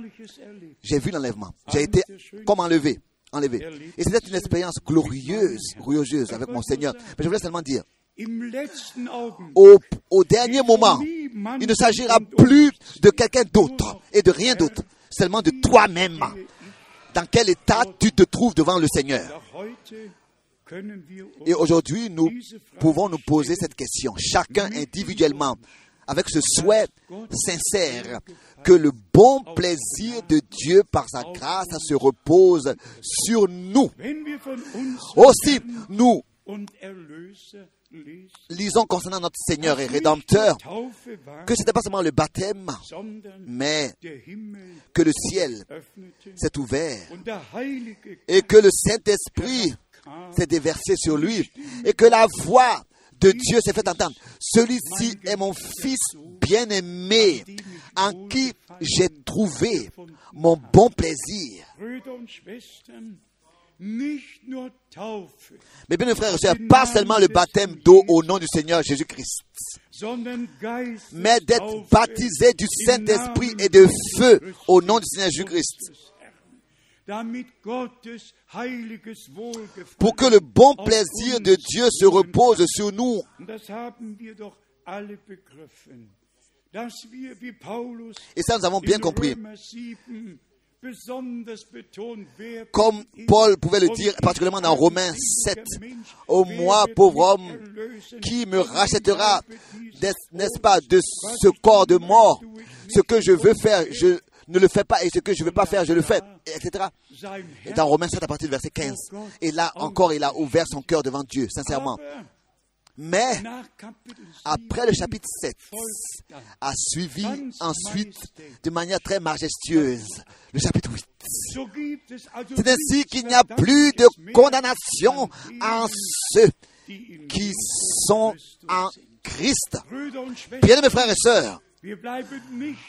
J'ai vu l'enlèvement. J'ai été comme enlevé. Enlevé. Et c'était une expérience glorieuse, glorieuse avec mon Seigneur. Mais je voulais seulement dire, au, dernier moment, il ne s'agira plus de quelqu'un d'autre et de rien d'autre, seulement de toi-même. Dans quel état tu te trouves devant le Seigneur? Et aujourd'hui, nous pouvons nous poser cette question, chacun individuellement, avec ce souhait sincère que le bon plaisir de Dieu par sa grâce se repose sur nous. Aussi, nous lisons concernant notre Seigneur et Rédempteur que ce n'était pas seulement le baptême, mais que le ciel s'est ouvert et que le Saint-Esprit s'est déversé sur lui et que la voix de Dieu s'est fait entendre. Celui-ci est mon fils bien-aimé en qui j'ai trouvé mon bon plaisir. Mais bien, mes frères et sœurs, pas seulement le baptême d'eau au nom du Seigneur Jésus-Christ, mais d'être baptisé du Saint-Esprit et de feu au nom du Seigneur Jésus-Christ, pour que le bon plaisir de Dieu se repose sur nous. Et ça, nous avons bien compris. Römer 7 besonders betont, wer Comme Paul pouvait le dire, particulièrement dans Romains sündiger 7, Mensch, Ô moi, pauvre homme, qui me rachètera, n'est-ce pas, de ce corps de mort? Ce que je veux faire, je ne le fais pas, et ce que je ne veux pas faire, je le fais, etc. Et dans Romains 7, à partir du verset 15. Et là encore, il a ouvert son cœur devant Dieu, sincèrement. Mais nach Kapitel 7 après le chapitre 7, a suivi ensuite de manière très majestueuse le chapitre 8. so gibt es also C'est ainsi qu'il n'y a plus de condamnation en ceux qui sont en Christ. Bien, mes frères et sœurs,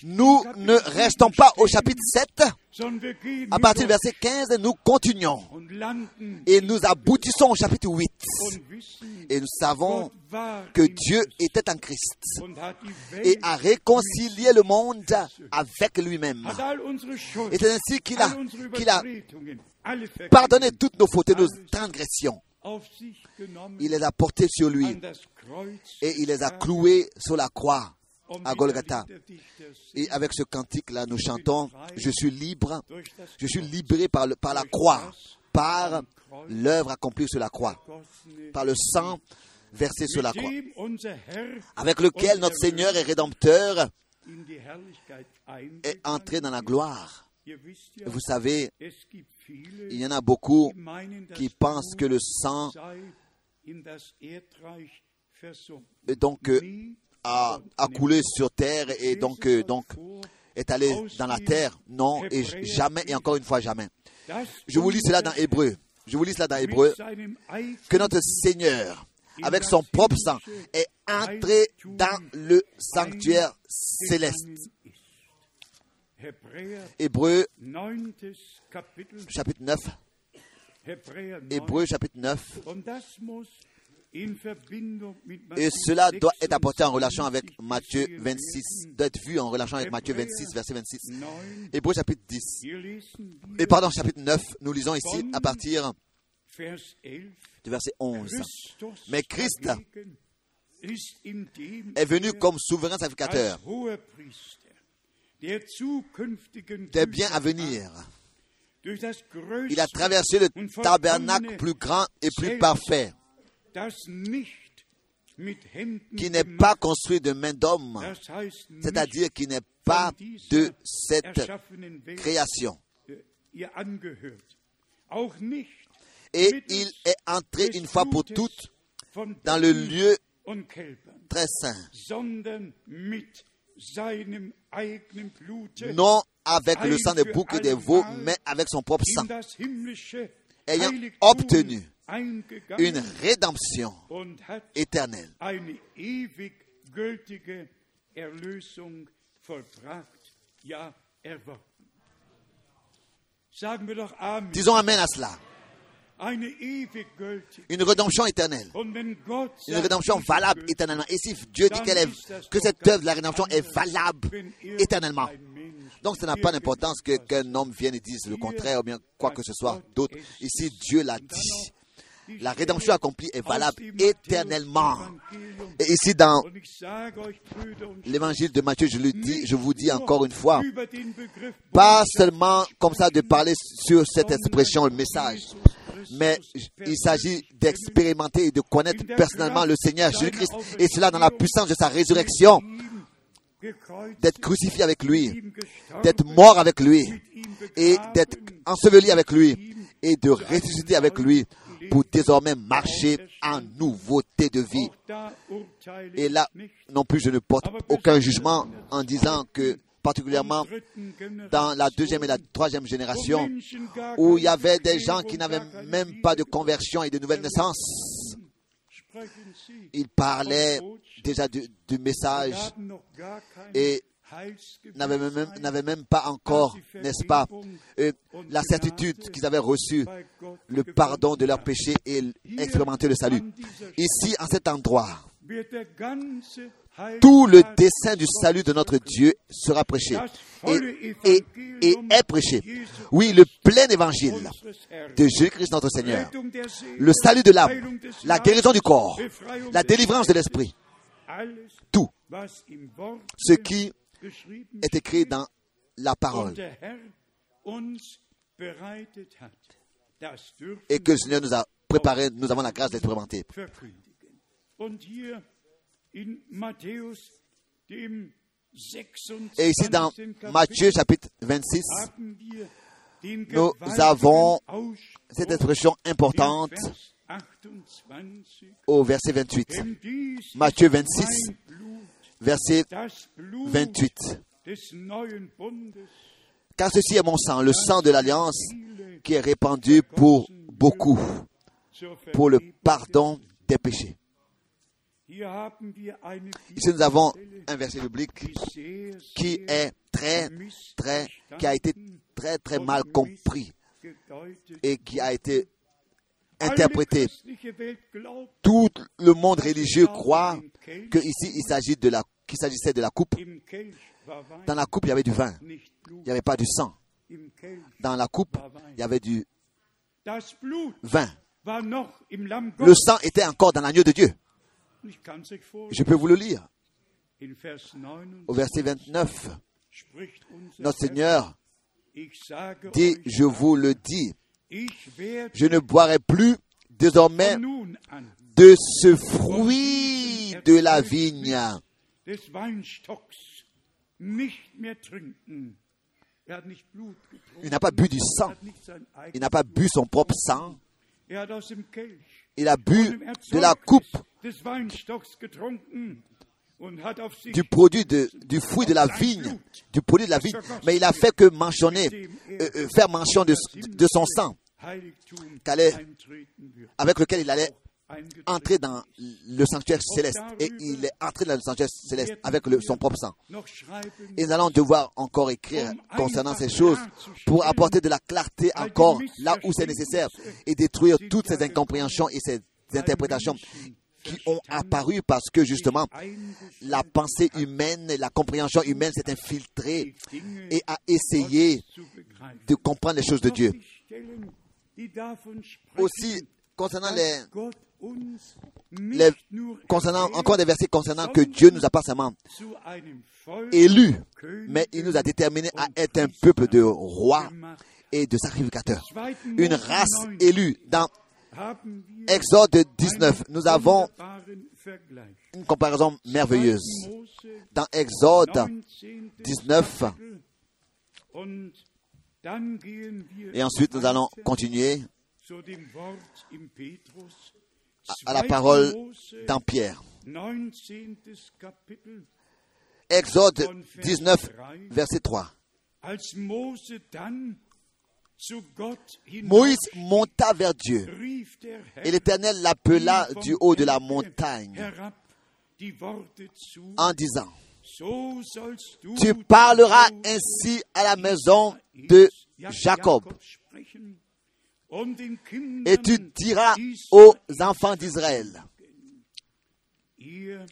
nous ne restons pas au chapitre 7. sondern wir gehen À partir du verset 15, nous continuons et nous aboutissons au chapitre 8. und wissen, Et nous savons que Dieu était en Christ et a réconcilié le monde avec lui-même. Et c'est ainsi qu'il a, qu'il a pardonné toutes nos fautes et nos transgressions. Il les a portées sur lui et il les a clouées sur la croix à Golgotha. Et avec ce cantique-là, nous chantons Je suis libre, je suis libéré par, par la croix, par l'œuvre accomplie sur la croix, par le sang versé sur la croix, avec lequel notre Seigneur et Rédempteur est entré dans la gloire. Vous savez, il y en a beaucoup qui pensent que le sang donc euh, a, a coulé sur terre et donc euh, donc est allé dans la terre. Non, et jamais et encore une fois jamais. Je vous lis cela dans Hébreu. Je vous lis cela dans Hébreu que notre Seigneur, avec son propre sang, est entrer dans le sanctuaire céleste. Hébreu chapitre 9. Hébreu chapitre 9. Et cela doit être apporté en relation avec Matthieu 26, doit être vu en relation avec Matthieu 26, verset 26. Hébreu chapitre 10. Et pardon, chapitre 9, nous lisons ici à partir du verset 11. Mais Christ est venu comme souverain sacrificateur des biens à venir. Il a traversé le tabernacle plus grand et plus parfait, qui n'est pas construit de main d'homme, c'est-à-dire qui n'est pas de cette création. Et il est entré une fois pour toutes dans le lieu très saint, non avec le sang des boucs et des veaux, mais avec son propre sang, ayant obtenu une rédemption éternelle. Disons Amen à cela. Une rédemption éternelle. Une rédemption valable éternellement. Et si Dieu dit que cette œuvre de la rédemption est valable éternellement, donc ça n'a pas d'importance qu'un homme vienne et dise le contraire ou bien quoi que ce soit d'autre. Ici, Dieu l'a dit. La rédemption accomplie est valable éternellement. Et ici, dans l'évangile de Matthieu, je le dis, je vous dis encore une fois, pas seulement comme ça de parler sur cette expression, le message, mais il s'agit d'expérimenter et de connaître personnellement le Seigneur Jésus-Christ, et cela dans la puissance de sa résurrection, d'être crucifié avec lui, d'être mort avec lui, et d'être enseveli avec lui, et de ressusciter avec lui pour désormais marcher en nouveauté de vie. Et là, non plus, je ne porte aucun jugement en disant que particulièrement dans la deuxième et la troisième génération, où il y avait des gens qui n'avaient même pas de conversion et de nouvelle naissance. Ils parlaient déjà du, message et n'avaient même, même, pas encore, n'est-ce pas, la certitude qu'ils avaient reçu le pardon de leurs péchés et expérimenter le salut. Ici, en cet endroit, tout le dessein du salut de notre Dieu sera prêché et, et, est prêché. Oui, le plein évangile de Jésus-Christ notre Seigneur, le salut de l'âme, la guérison du corps, la délivrance de l'esprit, tout. ce qui est écrit dans la parole et que le Seigneur nous a préparé, nous avons la grâce d'expérimenter. Et ici dans Matthieu chapitre 26, nous avons cette expression importante au verset 28. Matthieu 26, verset 28. Car ceci est mon sang, le sang de l'alliance qui est répandu pour beaucoup, pour le pardon des péchés. Ici, nous avons un verset biblique qui est très, très, qui a été très, très mal compris et qui a été interprété. Tout le monde religieux croit que ici il s'agissait de la coupe. Dans la coupe, il y avait du vin. Il n'y avait pas du sang. Dans la coupe, il y avait du vin. Le sang était encore dans l'agneau de Dieu. Je peux vous le lire. Au verset 29, notre Seigneur dit, je vous le dis, je ne boirai plus désormais de ce fruit de la vigne. Il n'a pas bu du sang. Il n'a pas bu son propre sang. Il a bu de la coupe du produit de, du fruit de la vigne, du produit de la vigne, mais il a fait que mentionner, euh, euh, faire mention de, de son sang, avec lequel il allait entré dans le sanctuaire céleste. et il est entré dans le sanctuaire céleste avec le- son propre sang. Et nous allons devoir encore écrire concernant ces choses pour apporter de la clarté encore là où c'est nécessaire et détruire toutes ces incompréhensions et ces interprétations qui ont apparu parce que justement la pensée humaine la compréhension humaine s'est infiltrée et a essayé de comprendre les choses de Dieu. Aussi, concernant les- concernant encore des versets concernant que Dieu nous a pas seulement élus, mais il nous a déterminés à être un peuple de rois et de sacrificateurs. Une race élue. Dans Exode 19, nous avons une comparaison merveilleuse. Dans Exode 19, et ensuite nous allons continuer à la parole dans Pierre. Exode 19, verset 3. Moïse monta vers Dieu. et l'Éternel l'appela du haut de la montagne en disant, tu parleras ainsi à la maison de Jacob et tu diras aux enfants d'Israël,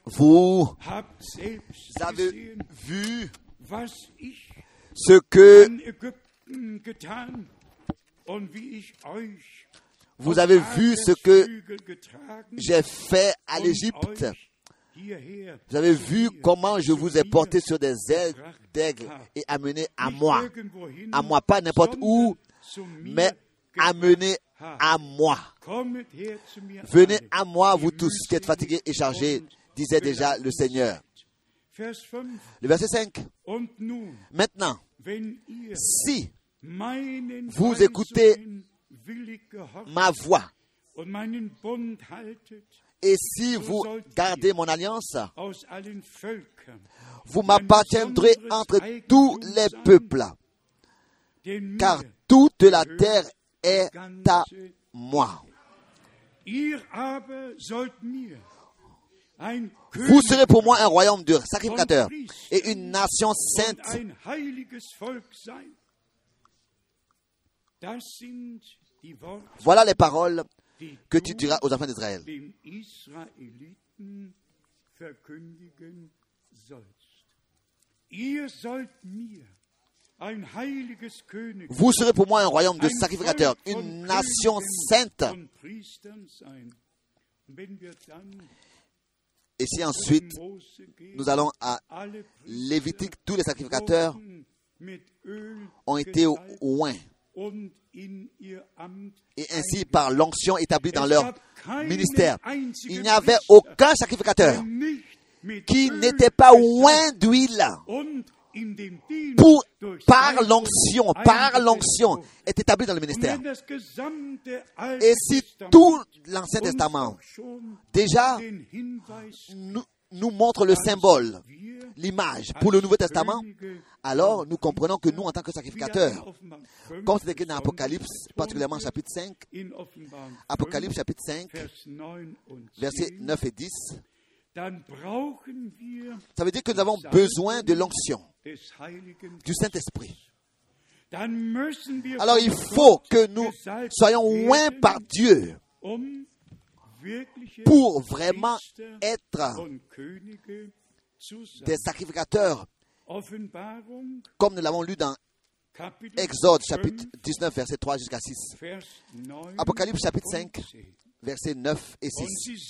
vous avez vu ce que vous avez vu ce que j'ai fait à l'Égypte. Vous avez vu comment je vous ai porté sur des ailes d'aigle et amené à moi. À moi, pas n'importe où, mais amené à moi. Venez à moi, vous tous qui êtes fatigués et chargés, disait déjà le Seigneur. Le verset 5. Maintenant, si vous écoutez ma voix et si vous gardez mon alliance, vous m'appartiendrez entre tous les peuples, car toute la terre est à moi. Vous serez pour moi un royaume de sacrificateurs et une nation sainte. Voilà les paroles que tu diras aux enfants d'Israël. Vous serez pour moi un royaume de sacrificateurs, une nation sainte. Et si ensuite nous allons à Lévitique, tous les sacrificateurs ont été oints. Et ainsi, par l'onction établie dans leur ministère, il n'y avait aucun sacrificateur qui n'était pas oint d'huile pour, par l'onction, par l'onction, est établi dans le ministère. Et si tout l'Ancien Testament déjà nous, nous montre le symbole, l'image pour le Nouveau Testament, alors nous comprenons que nous, en tant que sacrificateurs, comme c'est écrit dans Apocalypse, particulièrement chapitre 5, Apocalypse chapitre 5, versets 9 et 10, ça veut dire que nous avons besoin de l'onction du Saint-Esprit. Alors il faut que nous soyons loin par Dieu pour vraiment être des sacrificateurs, comme nous l'avons lu dans Exode chapitre 19, verset 3 jusqu'à 6. Apocalypse chapitre 5, versets 9 et 6.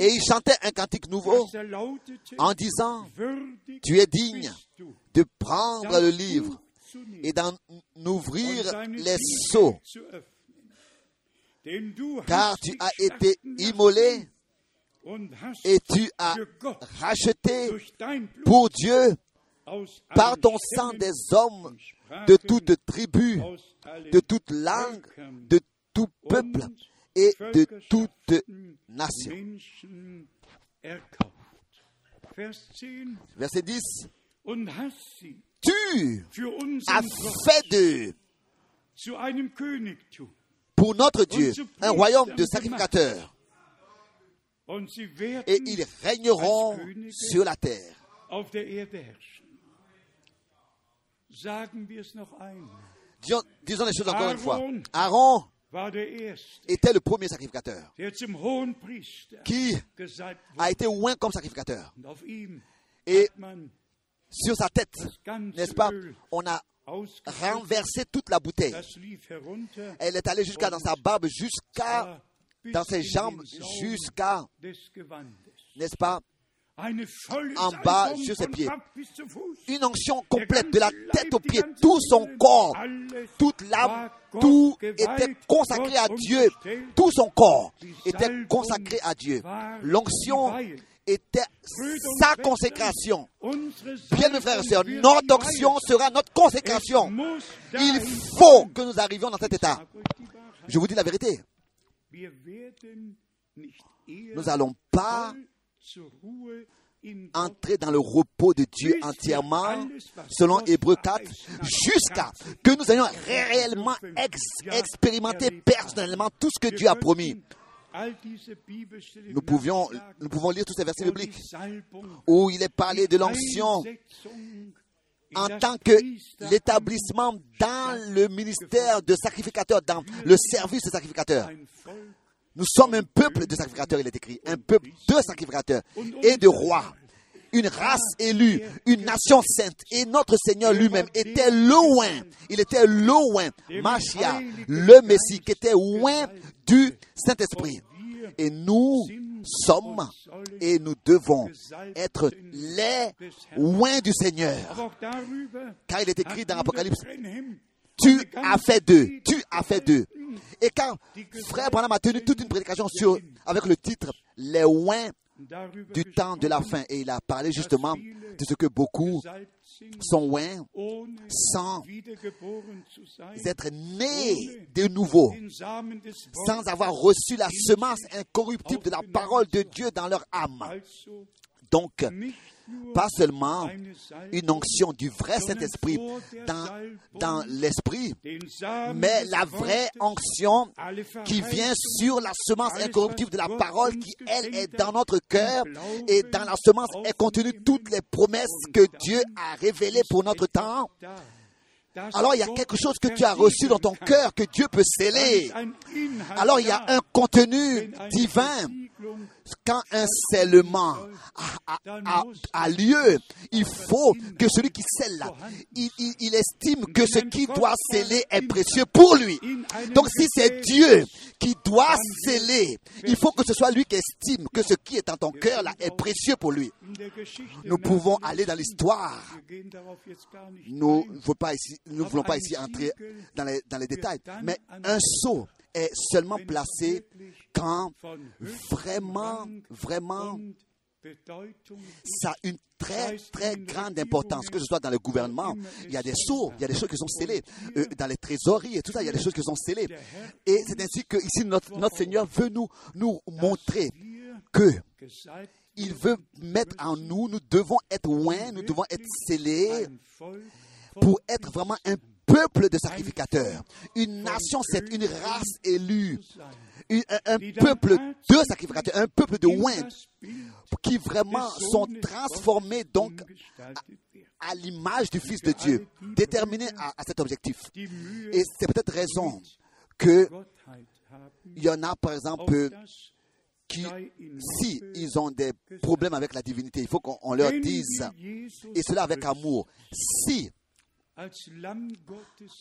Et il chantait un cantique nouveau en disant, tu es digne de prendre le livre et d'en ouvrir les seaux, car tu as été immolé et tu as racheté pour Dieu par ton sang des hommes de toute tribu, de toute langue, de tout peuple et de toute nation. Verset 10. Tu as fait de pour notre Dieu, un royaume de sacrificateurs. Et ils régneront sur la terre. Disons, disons les choses encore une fois. Aaron. Était le premier sacrificateur qui a été oint comme sacrificateur. Et sur sa tête, n'est-ce pas, on a. renversé toute la bouteille. Elle est allée jusqu'à dans sa barbe, jusqu'à dans ses jambes, jusqu'à, n'est-ce pas, en bas, sur ses pieds. Une onction complète de la tête aux pieds, tout son corps, toute l'âme, tout était consacré à Dieu, tout son corps était consacré à Dieu. L'onction. Était sa consécration. Bien, mes frères et sœurs, notre onction sera notre consécration. Il faut que nous arrivions dans cet état. Je vous dis la vérité. Nous n'allons pas entrer dans le repos de Dieu entièrement, selon Hébreu 4, jusqu'à que nous ayons réellement ex- expérimenté personnellement tout ce que Dieu a promis. Nous, pouvions, nachschlagen, nous pouvons lire tous ces versets bibliques où il est parlé de l'onction en tant que l'établissement dans le ministère de sacrificateur, dans le service de sacrificateur. Nous sommes un peuple de sacrificateurs, il est écrit. Un peuple de sacrificateurs et de rois. Une race élue, une nation sainte. Et notre Seigneur lui-même était loin. Il était loin. Machia, le Messie, qui était loin du Saint-Esprit. Et nous sommes et nous devons être les loin du Seigneur. Car il est écrit dans l'Apocalypse, tu as fait deux, tu as fait deux. Et quand frère Branham a tenu toute une prédication sur, avec le titre Les darüber du temps de la fin, et il a parlé justement de ce que beaucoup sont ohne sans être nés de nouveau, sans avoir reçu la semence incorruptible de la parole de Dieu dans leur âme. Donc, pas seulement une onction du vrai Saint-Esprit dans, dans l'esprit, mais la vraie onction qui vient sur la semence incorruptible de la parole qui, elle, est dans notre cœur. Et dans la semence est contenue toutes les promesses que Dieu a révélées pour notre temps. Alors il y a quelque chose que tu as reçu dans ton cœur que Dieu peut sceller. Alors il y a un contenu divin. Quand un scellement a, lieu, il faut que celui qui scelle il, il- estime que ce qui doit sceller est précieux pour lui. Donc si c'est Dieu qui doit sceller, il faut que ce soit lui qui estime que ce qui est en ton cœur là est précieux pour lui. Nous pouvons aller dans l'histoire. Nous ne voulons pas ici, entrer dans les, dans les détails. Mais un sceau est seulement placé quand vraiment, vraiment, ça a une très, très grande importance, que ce soit dans le gouvernement. Il y a des sceaux, il y a des choses qui sont scellées. Euh, dans les trésoreries et tout ça, il y a des choses qui sont scellées. Et c'est ainsi que ici, notre, notre Seigneur veut nous, nous montrer que il veut mettre en nous, nous devons être loin, nous devons être scellés pour être vraiment un peuple de sacrificateurs, une nation, c'est une race élue, un, un peuple de sacrificateurs, un peuple de Bild qui vraiment sont transformés donc à l'image du Fils de Dieu, déterminés à, à cet objectif. Et c'est peut-être raison que il y en a, par exemple, qui, si ils ont des problèmes avec la divinité, il faut qu'on on leur dise, et cela avec amour, si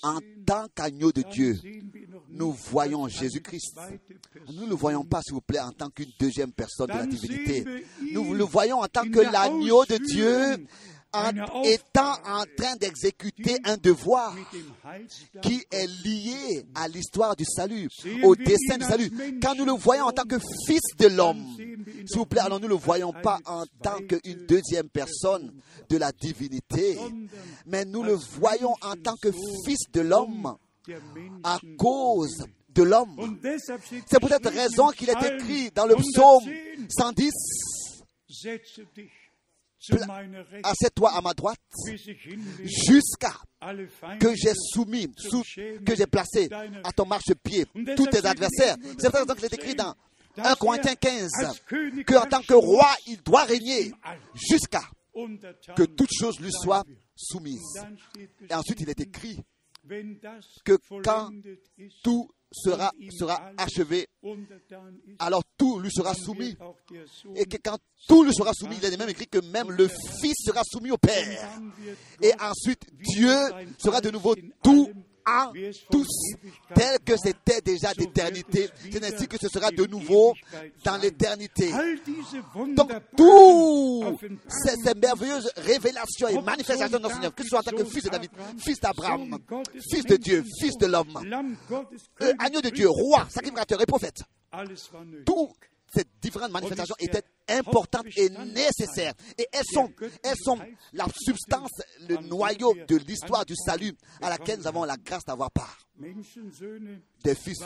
en tant qu'agneau de Dieu, nous voyons Jésus-Christ. Nous ne le voyons pas, s'il vous plaît, en tant qu'une deuxième personne de la divinité. Nous le voyons en tant que l'agneau de Dieu, en étant en train d'exécuter un devoir qui est lié à l'histoire du salut, au dessein du salut. Quand nous le voyons en tant que fils de l'homme, s'il vous plaît, alors nous ne le voyons pas en tant qu'une deuxième personne de la divinité, mais nous le voyons en tant que fils de l'homme à cause de l'homme. C'est peut-être geschrieben raison qu'il est écrit dans le psaume 110, assieds-toi à ma droite jusqu'à que j'ai soumis, sous- que j'ai placé à ton marchepied tous tes adversaires. C'est pour ça qu'il est écrit dans 1 Corinthiens 15 qu'en tant que roi, il doit régner jusqu'à que toutes choses lui. Dann steht Et ensuite, il est écrit que quand tout sera, achevé, alors tout lui sera soumis. Et que quand tout lui sera soumis, il est même écrit que même le Fils sera soumis au Père. Et ensuite, Dieu sera de nouveau tout tous, tel que c'était déjà d'éternité. C'est ainsi que ce sera de nouveau dans l'éternité. Donc, toutes ces, ces merveilleuses révélations et manifestations de notre Seigneur, que ce soit en tant que fils de David, fils d'Abraham, fils de Dieu, fils de l'homme, euh, agneau de Dieu, roi, sacrificateur et prophète, toutes ces différentes manifestations étaient importantes et nécessaires. Et elles sont, elles sont la substance, le noyau de l'histoire du salut à laquelle nous avons la grâce d'avoir part. Des fils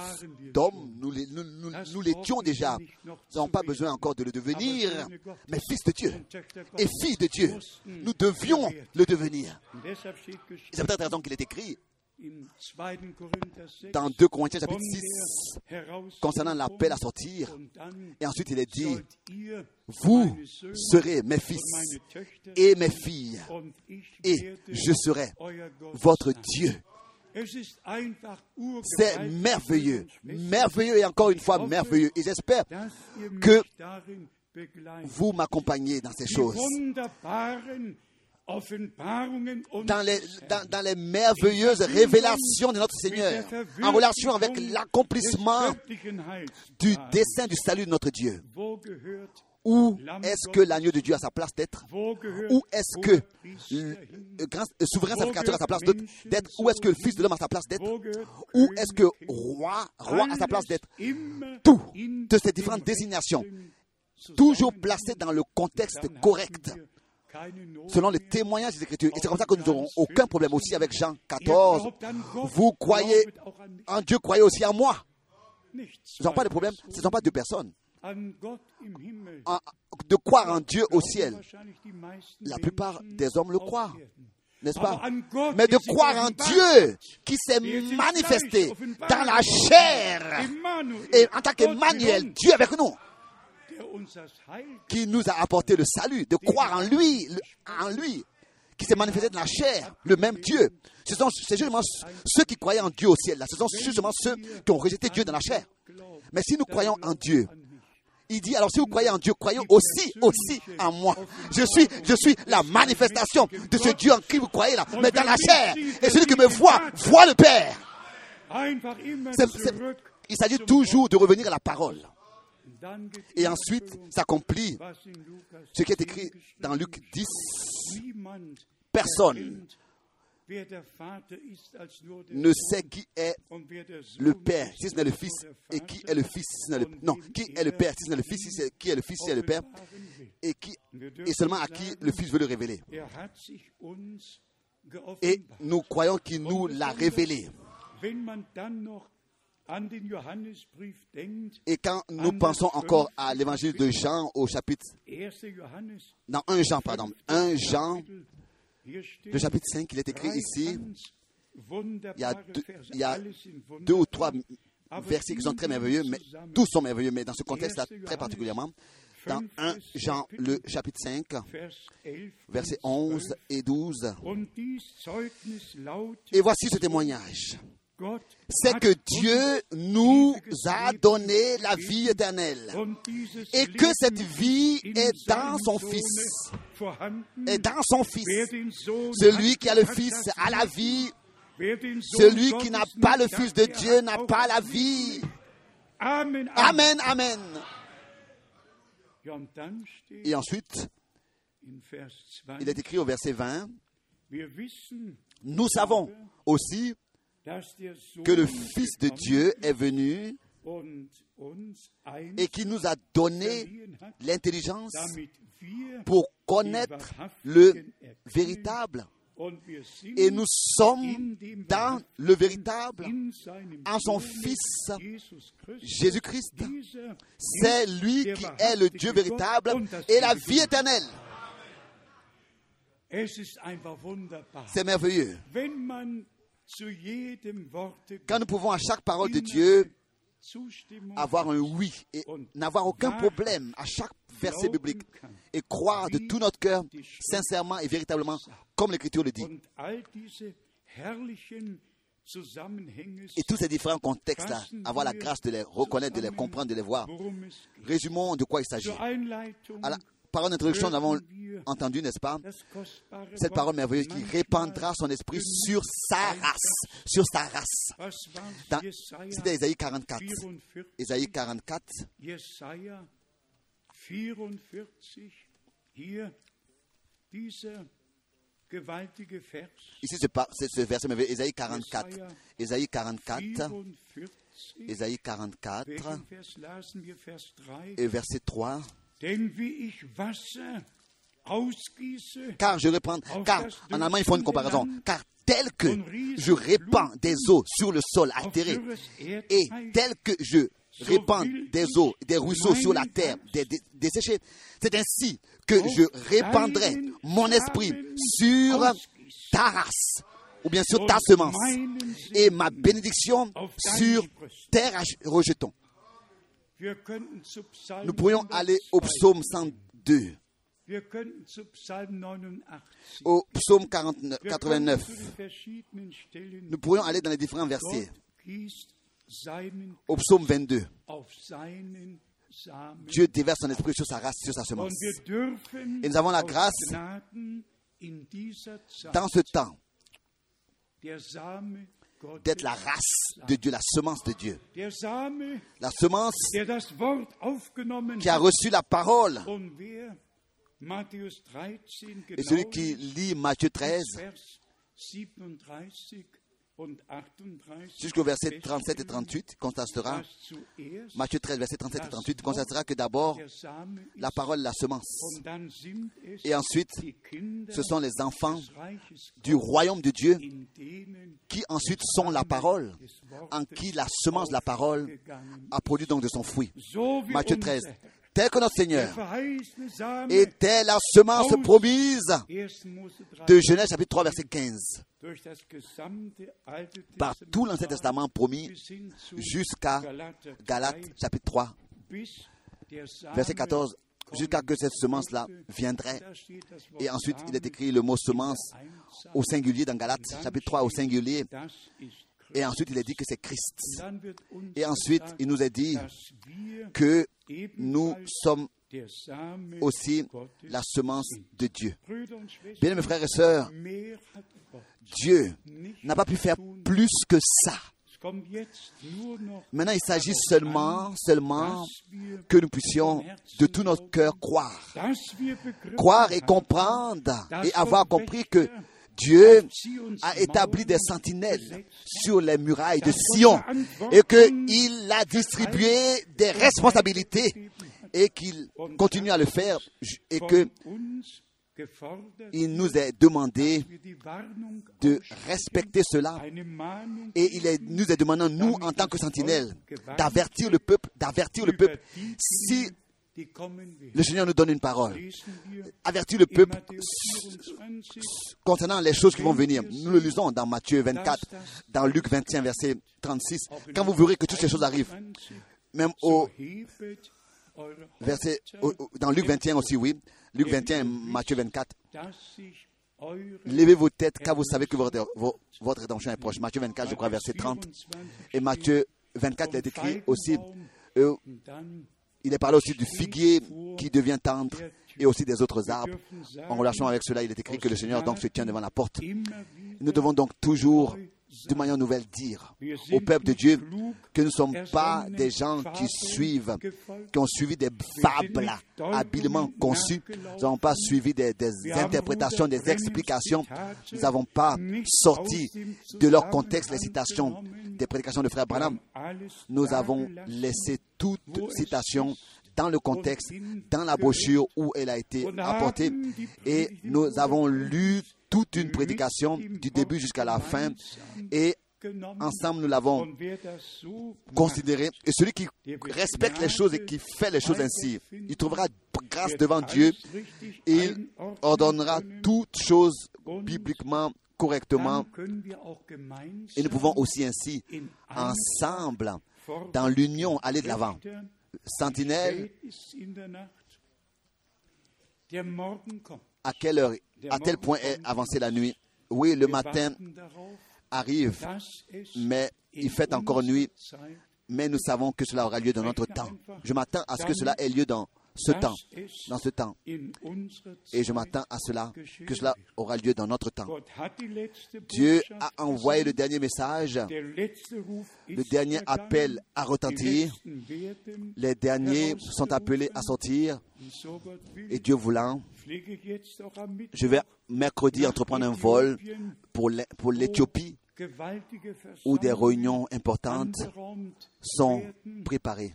d'hommes, nous nous- nous- nous l'étions déjà. Nous n'avons pas besoin encore de le devenir, mais fils de Dieu et filles de Dieu, nous devions le devenir. C'est peut-être la raison qu'il est écrit in 2. Korinther 6, dans 2 Corinthiens chapitre 6 der Herausforderung concernant l'appel à sortir. Et ensuite il est dit, vous serez mes fils et mes filles, et je serai votre. Dieu. C'est merveilleux, merveilleux et encore une fois merveilleux. Et j'espère que vous m'accompagnez dans ces choses. Dans les, dans, les merveilleuses révélations de notre Seigneur, en relation avec l'accomplissement du dessein du salut de notre Dieu. Où est-ce que l'agneau de Dieu a sa place d'être? Où est-ce que le, grand- le souverain sacrificateur a sa place d'être? Où est-ce que le Fils de l'homme a sa place d'être? Où est-ce que roi, roi a sa place d'être? Tout de ces différentes désignations, toujours Zusammenhang. placé dans le contexte correct, selon les témoignages des Écritures. Et c'est comme ça que nous n'aurons aucun problème aussi avec Jean 14. Vous croyez en Dieu, croyez aussi en moi. Nichts Nous n'avons pas de problème. Ce ne sont pas deux personnes. De croire en Dieu au ciel, la plupart des hommes le croient, n'est-ce pas? Mais de croire en Dieu qui s'est manifesté dans la chair et en tant qu'Emmanuel, Dieu avec nous, qui nous a apporté le salut, de croire en lui, en lui, qui s'est manifesté dans la chair, le même Dieu. Ce sont justement ceux qui croyaient en Dieu au ciel, là. Ce sont justement ceux qui ont rejeté Dieu dans la chair. Mais si nous croyons en Dieu, il dit, alors si vous croyez en Dieu, croyez aussi, aussi en moi. Je suis, je suis la manifestation de ce Dieu en qui vous croyez là, mais dans la chair. Et celui qui me voit, voit le Père. Il s'agit toujours de revenir à la parole. Et ensuite s'accomplit ce qui est 10 écrit dans Luc geschrieben 10. ist. Niemand Personne ne sait qui est le Père, si ce n'est le Fils, et qui est le Fils, si ce n'est le, non, qui est le Père, si ce n'est le Fils, qui est le Fils, si c'est le Père, et, qui, et seulement à qui le Fils veut le révéler. Er Et nous croyons qu'il nous l'a révélé. Et quand nous pensons encore à l'évangile de Jean au chapitre, 1. Johannes, dans 1 Jean, pardon, 1 Jean, le chapitre 5, il est écrit ici, il y a deux, il y a deux ou trois versets qui sont très merveilleux, mais tous sont merveilleux, mais dans ce contexte-là, très particulièrement, dans 1 Jean, le chapitre 5, Vers 11 versets und 11 12. et 12. Und dies Zeugnis lautet, Et voici ce témoignage. C'est que Dieu nous a donné la vie éternelle. Et que cette vie est dans son Fils. Est dans son Fils. Celui qui a le Fils a la vie. Celui qui n'a pas le Fils de Dieu n'a pas la vie. Amen. Amen, Et ensuite, in Vers 20, il est écrit au verset 20, wir wissen, nous savons aussi que le Fils de Dieu est venu et qui nous a donné l'intelligence pour connaître le véritable. Et nous sommes dans le véritable, en son Fils. Jésus-Christ. C'est lui qui est le Dieu véritable et la vie éternelle. C'est merveilleux. Quand nous pouvons à chaque parole de Dieu avoir un oui et n'avoir aucun problème à chaque verset biblique et croire de tout notre cœur, sincèrement et véritablement, comme l'Écriture le dit. Et tous ces différents contextes-là, avoir la grâce de les reconnaître, de les comprendre, de les voir. Résumons de quoi il s'agit. Parole d'introduction, nous avons entendu, n'est-ce pas, cette parole merveilleuse qui répandra son esprit sur sa race, sur sa race. C'était Isaïe 44. 44? Isaïe 44, Jesaja 44, hier dieser gewaltige Vers. ici c'est ce verset merveilleux, Isaïe 44. Isaïe 44, 44, Isaïe 44 welchen Vers lasen wir? Vers 3. et verset 3. Car je reprends, car en allemand il faut une comparaison, car tel que je répands des eaux sur le sol altéré dürres et tel que je répands des eaux, des ruisseaux sur la terre, des, des- c'est ainsi que je répandrai mon esprit sur ta race, ou bien sur ta semence, et ma bénédiction sur tes rejetons. Nous pourrions aller au 102. psaume 102, Wir könnten zu Psalm 89. au psaume 49, Wir 89. könnten zu den verschiedenen Stellen Nous pourrions aller dans les différents versets, au psaume 22. auf seinen Samen. Dieu déverse son esprit sur sa race, sur sa semence. Et nous avons la grâce Dans ce temps, d'être la race de Dieu, la semence de Dieu. La semence qui a reçu la parole. Und wer Matthäus 13 Et celui qui lit Matthieu 13 Vers 37 und 38 jusqu'au verset 37 et 38 constatera, Matthieu 13, verset 37 et 38, constatera que d'abord la parole, la semence. Et ensuite, ce sont les enfants du royaume de Dieu qui ensuite sont la parole, en qui la semence, la parole, a produit donc de son fruit. Matthieu unser 13. Herr, Tel que notre Seigneur était la semence promise 1. Mose 3 de Genèse chapitre 3 verset 15. Par tout l'Ancien Testament promis jusqu'à Galater 3, Galates chapitre 3 bis der Same verset 14, jusqu'à que cette semence-là viendrait. Et ensuite, il est écrit le mot semence au singulier dans Galates chapitre 3 au singulier. Et ensuite, il est dit que c'est Christ. Et ensuite, il nous est dit que nous sommes aussi la semence de Dieu. Bien, mes frères et sœurs, Dieu n'a pas pu faire plus que ça. Maintenant, il s'agit seulement, seulement que nous puissions de tout notre cœur croire. Croire et comprendre et avoir compris que Dieu a établi des sentinelles sur les murailles de Sion et qu'il a distribué des responsabilités et qu'il continue à le faire et uns gefordert, nous est demandé de respecter cela et il nous est demandant, nous, en tant que sentinelles, d'avertir le peuple, d'avertir le peuple si le Seigneur nous donne une parole. Avertir le peuple Matthäus 24, concernant les choses qui vont venir. Nous le lisons dans Matthieu 24, dans Luc 21, verset 36. Quand vous verrez que toutes ces choses arrivent, 20, même au verset, dans Luc 21 aussi, oui. Luc 21 et Matthieu 24. dass sich eure Levez vos têtes car vous savez que votre, vo- votre rédemption est proche. Matthieu 24, je crois, verset 30. 24 Et Matthieu 24 il est écrit aussi, euh, il est parlé aussi du figuier qui devient tendre et aussi des autres arbres. En relation avec cela, il est écrit que le Seigneur donc se tient devant la porte. Nous devons donc toujours, de manière nouvelle, dire au peuple de Dieu que nous ne sommes pas des gens qui suivent, qui ont suivi des fables habilement conçues. Nous n'avons pas suivi des, des interprétations, des explications. Nous n'avons pas sorti de leur contexte les citations des prédications de Frère Branham. Nous avons laissé toute citation dans le contexte, dans la brochure où elle a été apportée. Et nous avons lu toute une prédication du début jusqu'à la fin. Et ensemble nous l'avons considéré. Et celui qui respecte les choses et qui fait les choses ainsi, il trouvera grâce devant Dieu et il ordonnera toutes choses bibliquement, correctement. Et nous pouvons aussi ainsi, ensemble, dans l'union, aller de l'avant. Sentinelle, à quelle heure, à tel point est avancée la nuit? Oui, le matin arrive, mais il fait encore nuit, mais nous savons que cela aura lieu dans notre temps. Je m'attends à ce que cela ait lieu dans ce temps, dans ce temps. Et je m'attends à cela, que cela aura lieu dans notre temps. Dieu a envoyé le dernier message, le dernier appel à retentir. Les derniers sont appelés à sortir. Et Dieu voulant, je vais mercredi entreprendre un vol pour l'Éthiopie où des réunions importantes sont préparées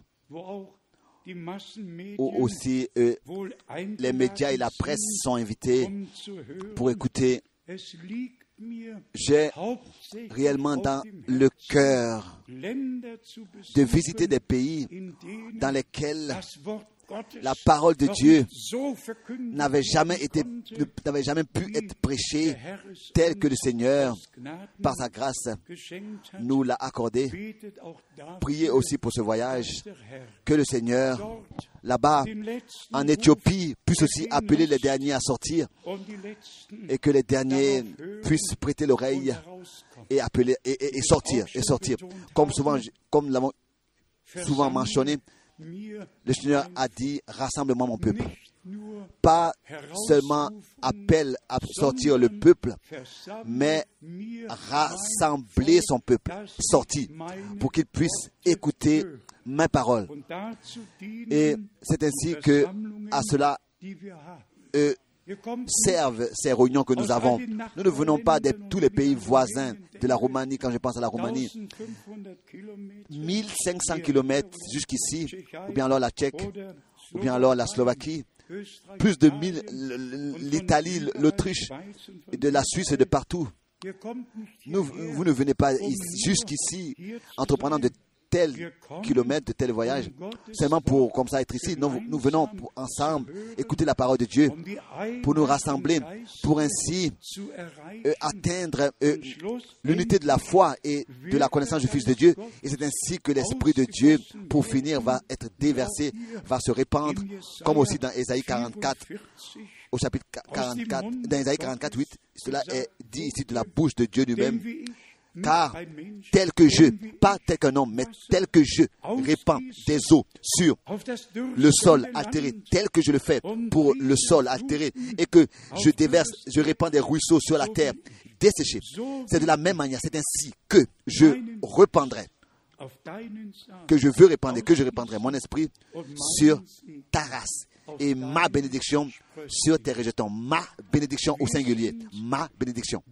où aussi euh, les médias et la presse sont invités pour écouter. J'ai réellement dans le cœur de visiter des pays dans lesquels la parole de Dieu n'avait jamais pu être prêchée telle que le Seigneur, par sa grâce, nous l'a accordée. Priez aussi pour ce voyage, que le Seigneur, là-bas, en Éthiopie, puisse aussi appeler les derniers à sortir et que les derniers puissent prêter l'oreille et appeler et, sortir et sortir. Comme souvent, comme l'avons souvent mentionné, le Seigneur a dit, rassemble-moi mon peuple. Pas seulement appel à sortir le peuple, mais rassembler son peuple, sortir, pour qu'il puisse écouter mes paroles. Et c'est ainsi que, à cela, servent ces réunions que nous avons. Nous ne venons pas de tous les pays voisins de la Roumanie, quand je pense à la Roumanie. 1500 kilomètres jusqu'ici, ou bien alors la Tchèque, ou bien alors la Slovaquie, plus de 1000, l'Italie, l'Autriche, de la Suisse et de partout. Nous, vous ne venez pas jusqu'ici entreprenant de tel kilomètre, de tel voyage, seulement pour comme ça être ici. Nous, nous venons pour, ensemble écouter la parole de Dieu, pour nous rassembler, pour ainsi euh, atteindre euh, l'unité de la foi et de la connaissance du Fils de Dieu. Et c'est ainsi que l'Esprit de Dieu, pour finir, va être déversé, va se répandre, comme aussi dans Ésaïe 44 au chapitre 44, dans Ésaïe 44, 8, cela est dit ici de la bouche de Dieu lui-même car tel que je, pas tel qu'un homme, mais tel que je répands des eaux sur le sol altéré, tel que je le fais pour le sol altéré, et que je déverse, je répands des ruisseaux sur la terre desséchée. C'est de la même manière, c'est ainsi que je répandrai, que je veux répandre, que je répandrai mon esprit sur ta race et ma bénédiction sur tes rejetons. Ma bénédiction au singulier. Ma bénédiction.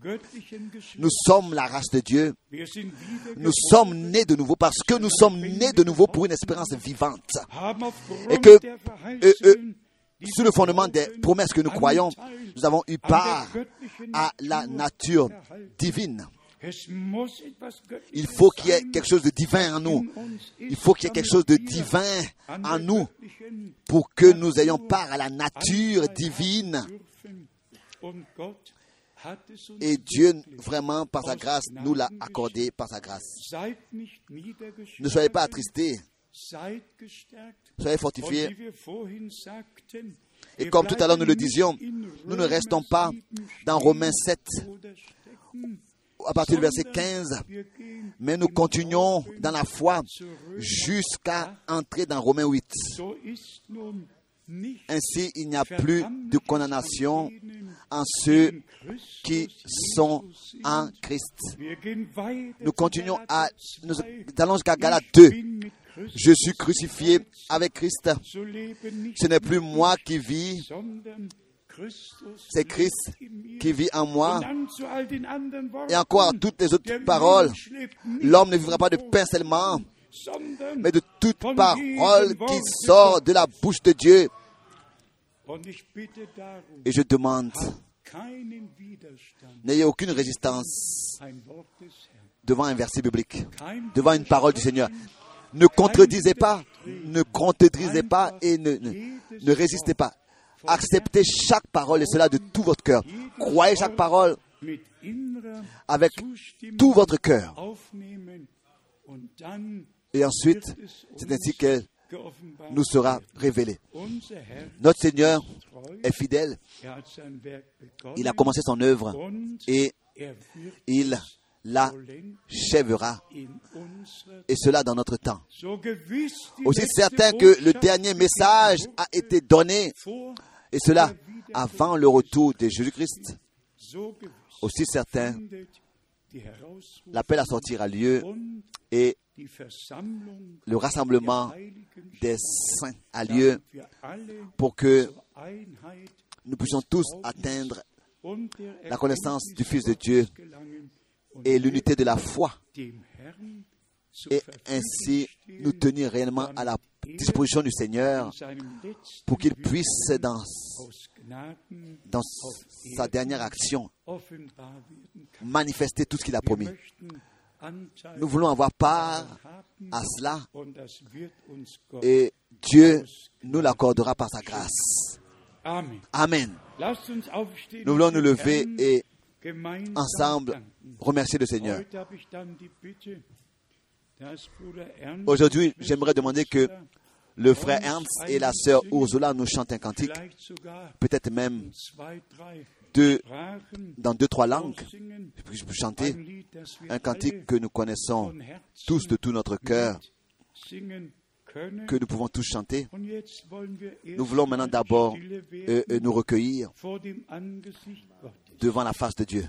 Nous sommes la race de Dieu. Nous sommes nés de nouveau parce que nous sommes nés de nouveau pour une espérance vivante. Et que, euh, euh, sous le fondement des promesses que nous croyons, nous avons eu part à la nature divine. Il faut qu'il y ait quelque chose de divin en nous. Il faut qu'il y ait quelque chose de divin en nous pour que nous ayons part à la nature divine. Et Dieu, vraiment, par sa grâce, nous l'a accordé par sa grâce. Ne soyez pas attristés. Soyez fortifiés. Et comme tout à l'heure nous le disions, nous ne restons pas dans Romains 7 à partir du verset 15, mais nous continuons dans la foi jusqu'à entrer dans Romains 8. Ainsi, il n'y a plus de condamnation en ceux qui sont en Christ. Nous continuons à, nous allons jusqu'à Galate 2. Je suis crucifié avec Christ. Ce n'est plus moi qui vis, c'est Christ qui vit en moi. Et encore toutes les autres paroles. L'homme ne vivra pas de pain seulement, mais de toute parole qui sort de la bouche de Dieu. Et je demande, n'ayez aucune résistance. devant un verset biblique, devant une parole du Seigneur. Ne contredisez pas, ne contredisez pas et ne, ne, ne résistez pas. Acceptez chaque parole et cela de tout votre cœur. Croyez chaque parole avec tout votre cœur. Et ensuite, c'est ainsi qu'elle nous sera révélée. Notre Seigneur est fidèle. Il a commencé son œuvre et il la chèvera. in unserer Et cela dans notre temps. Aussi certain que le dernier message a été donné, et cela avant le retour de Jésus-Christ, aussi certain, l'appel à sortir a lieu et le rassemblement des saints a lieu pour que nous puissions tous atteindre la connaissance du Fils de Dieu et l'unité de la foi et ainsi nous tenir réellement à la disposition du Seigneur pour qu'il puisse dans, dans sa dernière action manifester tout ce qu'il a promis. Nous voulons avoir part à cela et Dieu nous l'accordera par sa grâce. Amen. Nous voulons nous lever et ensemble remercier le Seigneur. Aujourd'hui, j'aimerais demander que le frère Ernst et la sœur Ursula nous chantent un cantique, peut-être même dans deux, trois langues, je peux chanter un cantique que nous connaissons tous de tout notre cœur, que nous pouvons tous chanter. Nous voulons maintenant d'abord euh, euh, nous recueillir devant la face de Dieu.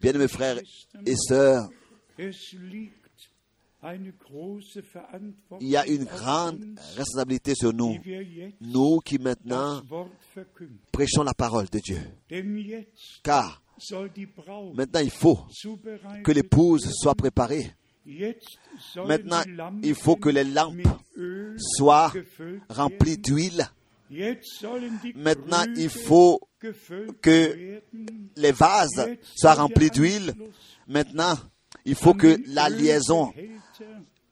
Bien-aimés frères et sœurs, il y a une grande responsabilité sur nous, nous qui maintenant prêchons la parole de Dieu. Car maintenant il faut que l'épouse soit préparée. Maintenant, il faut que les lampes soient remplies d'huile. Maintenant, il faut que les vases soient remplis d'huile. Maintenant, il faut que la liaison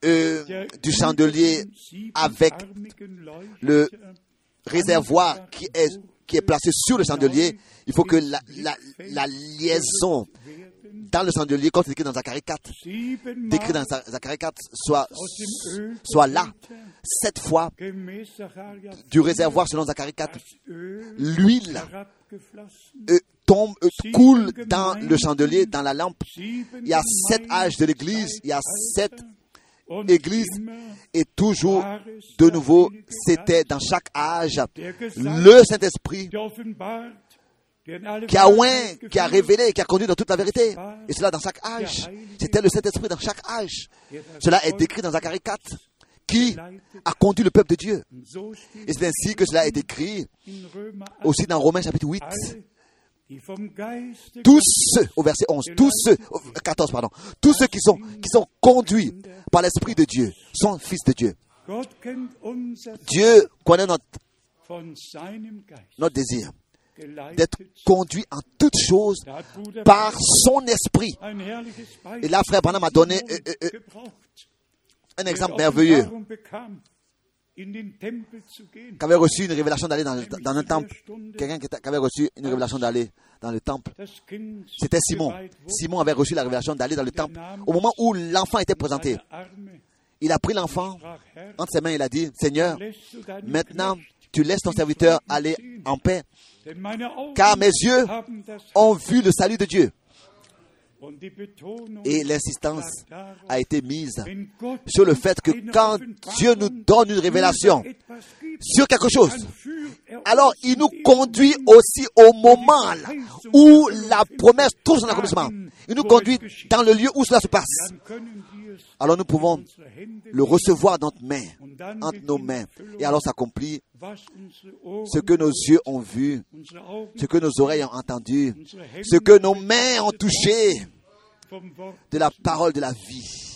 euh, du chandelier avec le réservoir qui est, qui est placé sur le chandelier, il faut que la, la, la liaison dans le chandelier, comme c'est écrit dans Zacharie 4, Siebenmal décrit dans Za- Zacharie 4, soit, soit là, sept fois du réservoir selon Zacharie 4. das Öl L'huile tombe, coule dans le chandelier, dans la lampe. Il y a sept âges de l'Église, il y a sept églises, et toujours, de nouveau, c'était dans chaque âge le Saint-Esprit qui a oint, qui a révélé, qui a conduit dans toute la vérité. Et cela dans chaque âge. C'était le Saint-Esprit dans chaque âge. Cela est décrit dans Zacharie 4, qui a conduit le peuple de Dieu. Et c'est ainsi que cela est écrit in Römer 8, aussi dans Romains chapitre 8. alle, die vom Geiste Tous ceux, au verset 11, tous ceux, au- 14 pardon, tous ceux qui sont, qui sont conduits par l'Esprit de Dieu sont fils de Dieu. Dieu connaît notre, notre désir d'être conduit en toutes choses par son esprit. Et là, frère Branham a donné euh, euh, euh. Un exemple merveilleux. Qui avait reçu une révélation d'aller dans, dans un temple. Quelqu'un qui, qui avait reçu une révélation d'aller dans le temple. C'était Simon. Simon avait reçu la révélation d'aller dans le temple. Au moment où l'enfant était présenté, il a pris l'enfant entre ses mains et il a dit, Seigneur, maintenant tu laisses ton serviteur aller en paix, car mes yeux ont vu le salut de Dieu. Et l'insistance a été mise sur le fait que quand Dieu nous donne une révélation sur quelque chose, alors il nous conduit aussi au moment où la promesse trouve son accomplissement. Il nous conduit dans le lieu où cela se passe. Alors nous pouvons le recevoir dans notre main, und dann entre nos mains. Et alors s'accomplit ce que nos yeux ont vu, ce que nos oreilles ont entendu, ce que nos mains ont touché de la parole de la vie.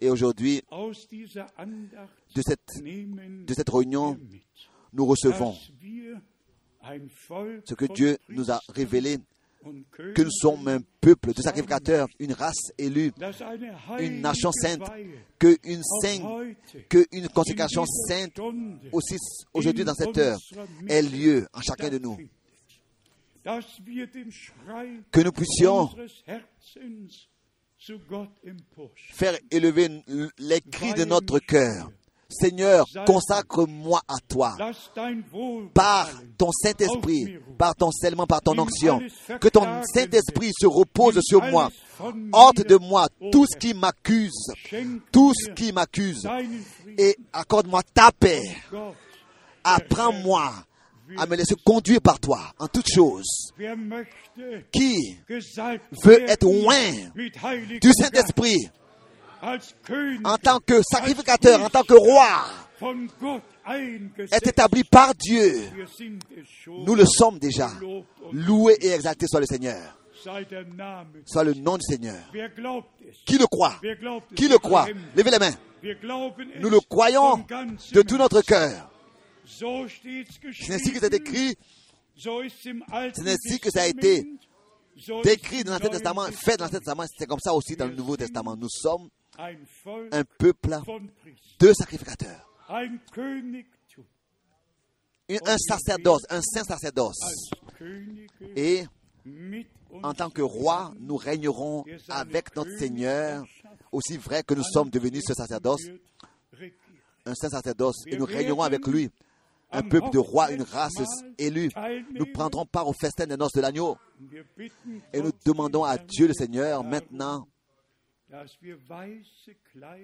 Et aujourd'hui, de cette, réunion, nous recevons ce que Dieu nous a révélé, que nous sommes un peuple de sacrificateurs, une race élue, une nation sainte, que une sainte, que une consécration sainte aussi aujourd'hui dans cette heure ait lieu en chacun de nous. Que nous puissions faire élever les cris de notre cœur. Seigneur, consacre-moi à toi. Par ton Saint-Esprit, par ton scellement, par ton onction. Que ton Saint-Esprit se repose sur moi. Ôte de moi tout ce qui m'accuse, tout ce qui m'accuse, et accorde-moi ta paix. Apprends-moi à me laisser conduire par toi en toutes choses. Qui veut être loin du Saint-Esprit en tant que sacrificateur, en tant que roi, est établi par Dieu. Nous le sommes déjà. Loué et exalté soit le Seigneur, soit le nom du Seigneur. Qui le croit? Qui le croit? Levez les mains. Nous le croyons de tout notre cœur. C'est ainsi que c'est écrit, C'est ainsi que ça a été décrit dans l'Ancien Testament, fait dans l'Ancien Testament, c'est comme ça aussi dans le Nouveau Testament. Nous sommes un peuple de sacrificateurs, un sacerdoce, un saint sacerdoce. Et en tant que roi, nous régnerons avec notre Seigneur, aussi vrai que nous sommes devenus ce sacerdoce, un saint sacerdoce, et nous régnerons avec lui, un peuple de rois, une race élue. Nous prendrons part au festin des noces de l'agneau. Et nous demandons à Dieu le Seigneur maintenant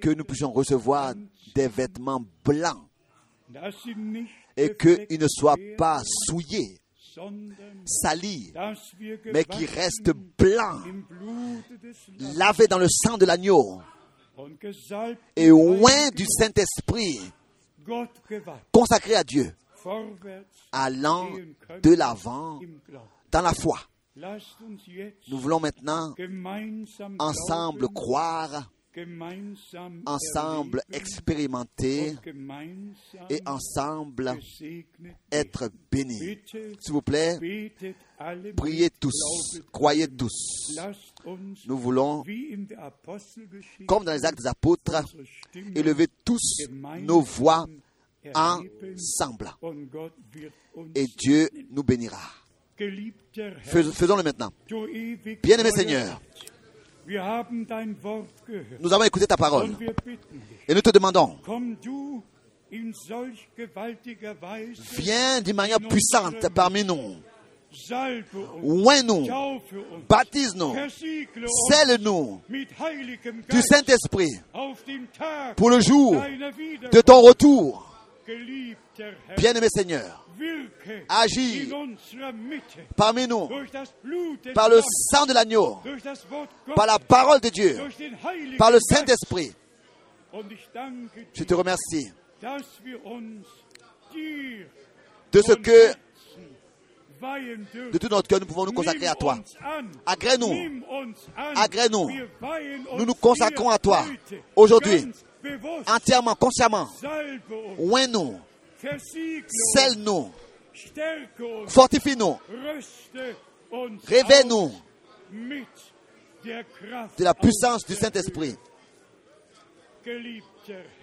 que nous puissions recevoir des vêtements blancs et qu'ils ne soient pas souillés, salis, mais qui gewaschen restent blancs, lavés dans le sang de l'agneau et loin du Saint-Esprit, consacrés à Dieu, allant de l'avant dans la foi. Nous voulons maintenant ensemble croire, ensemble expérimenter gemeinsam et ensemble être bénis. S'il vous plaît, priez tous, croyez tous. Nous voulons, comme dans les actes des apôtres, élever tous nos voix ensemble. Et Dieu nous bénira. Faisons-le maintenant. Bien-aimé Seigneur. Nous avons écouté ta parole et nous te demandons, viens d'une manière puissante parmi nous. uns, baptise-nous, scelle-nous du Saint-Esprit pour le jour de ton retour. Bien-aimé Seigneur, agis parmi nous par le sang de l'agneau, par la parole de Dieu, par le. Saint-Esprit. Je te remercie de ce que, de tout notre cœur, nous pouvons nous consacrer à toi. Agrée-nous. Agrée-nous. Nous nous consacrons à toi. Aujourd'hui. Entièrement, consciemment, uns, scelle-nous, fortifie-nous, réveille-nous de la puissance du Saint-Esprit.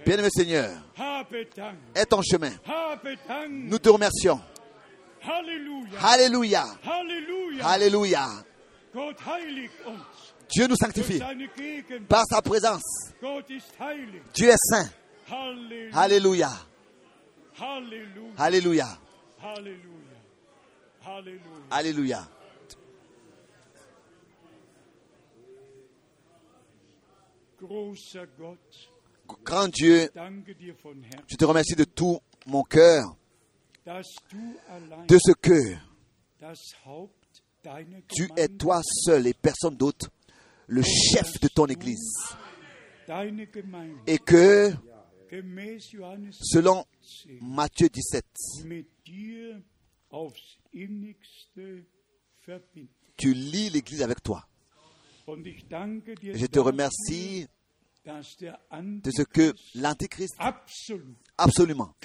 Bien-aimé Seigneur, est ton chemin. Nous te remercions. Alléluia. Halleluja. Alléluia. Dieu nous sanctifie par sa présence. Dieu est saint. Alléluia. Alléluia. Alléluia. Grand Dieu, je te remercie de tout mon cœur de ce que tu es toi seul et personne d'autre le chef de ton Église. Et que, selon 10, Matthieu 17, mit dir aufs innigste verbindet. tu lis l'Église avec toi. Je te remercie de ce que Antichrist l'Antichrist, absolument,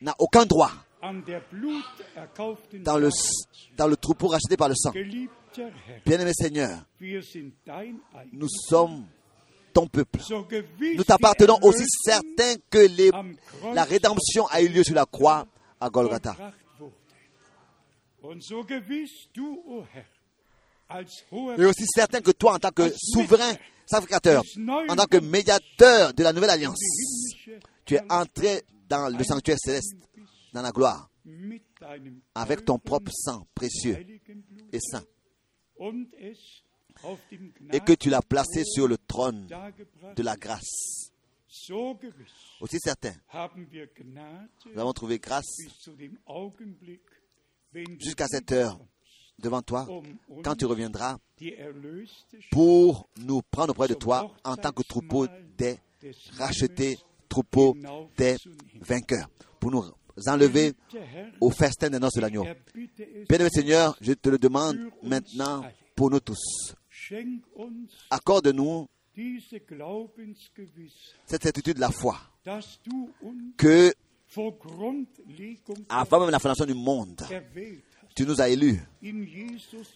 n'a aucun droit dans le, dans le troupeau racheté par le sang. Bien-aimé Seigneur, nous sommes ton peuple. Nous t'appartenons aussi Erlösung certain que les- la rédemption a eu lieu sur la croix à Golgotha. Et aussi certain que toi, en tant que souverain sacrificateur, en tant que médiateur de la nouvelle alliance, tu es entré dans le sanctuaire céleste, dans la gloire, avec ton propre sang précieux et saint, et que tu l'as placé sur le trône de la grâce. Aussi certain, nous avons trouvé grâce jusqu'à cette heure devant toi, quand tu reviendras pour nous prendre auprès de toi en tant que troupeau des rachetés, troupeau des vainqueurs, pour nous enlever au festin des noces de l'agneau. es, Bien-aimé Seigneur, je te le demande maintenant pour nous tous. Accorde-nous cette certitude de la foi, que avant même la fondation du monde, tu nous as élus,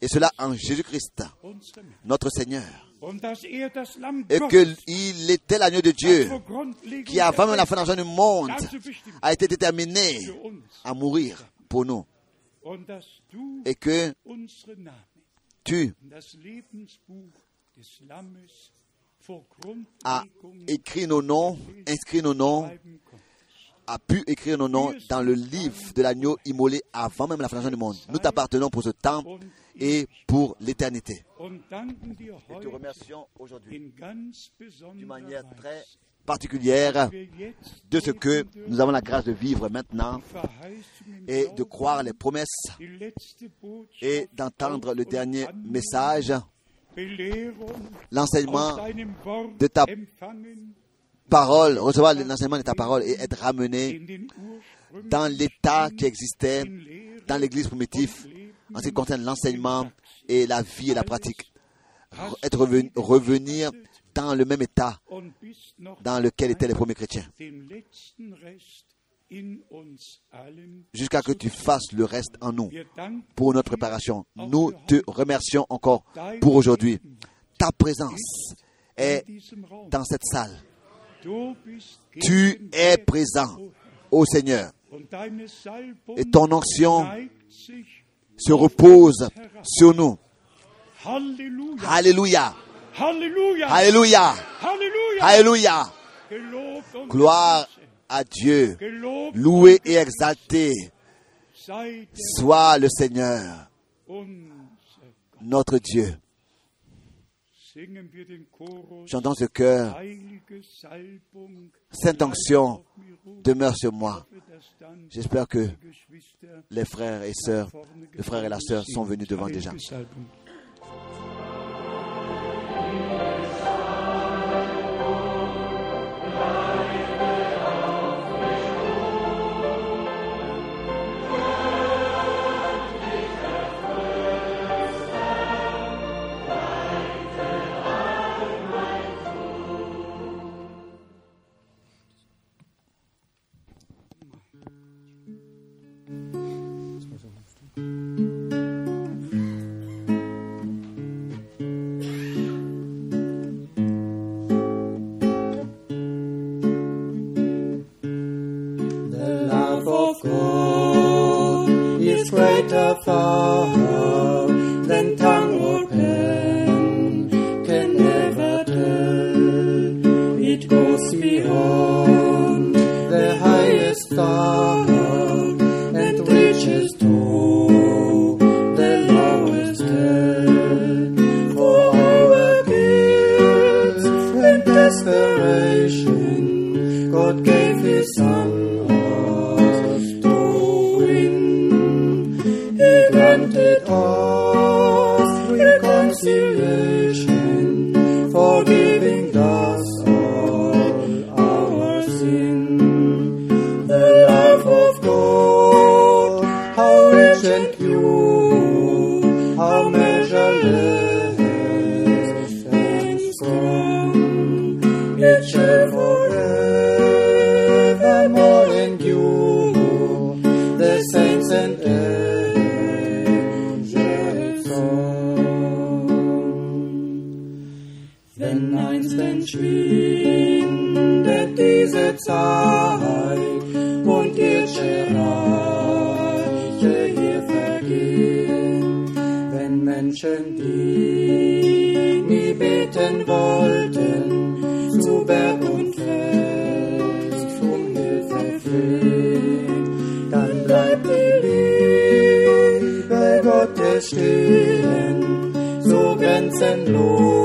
et cela en Jésus-Christ, notre Seigneur, et qu'il était l'agneau de Dieu, qui avant même la fondation du monde a été déterminé à mourir pour nous, et que tu as écrit nos noms, inscrit nos noms. A pu écrire nos noms dans le livre de l'agneau immolé avant même la fondation du monde. Nous t'appartenons pour ce temps et pour l'éternité. Nous te remercions aujourd'hui d'une manière très particulière de ce que nous avons la grâce de vivre maintenant et de croire les promesses et d'entendre le dernier message, l'enseignement de ta parole, recevoir l'enseignement de ta parole et être ramené dans l'état qui existait dans l'église primitive en ce qui concerne l'enseignement et la vie et la pratique. Re- Être revenu, revenir dans le même état dans lequel étaient les premiers chrétiens, jusqu'à que tu fasses le reste en nous pour notre préparation. Nous te remercions encore pour aujourd'hui. Ta présence est dans cette salle. Tu es présent, ô Seigneur, et ton onction se repose sur nous. Alléluia. Alléluia. Alléluia. Gloire à Dieu. Loué et exalté soit le Seigneur, notre Dieu. Chantons ce cœur. Sainte onction demeure sur moi. J'espère que les frères et sœurs, le frère et la sœur sont venus devant déjà. Consider. Zeit und irdische Reiche hier vergehen. Wenn Menschen, die nie beten wollten, zu Berg und Fest um Hilfe flehen, dann bleibt die Liebe Gottes stehen, so grenzenlos.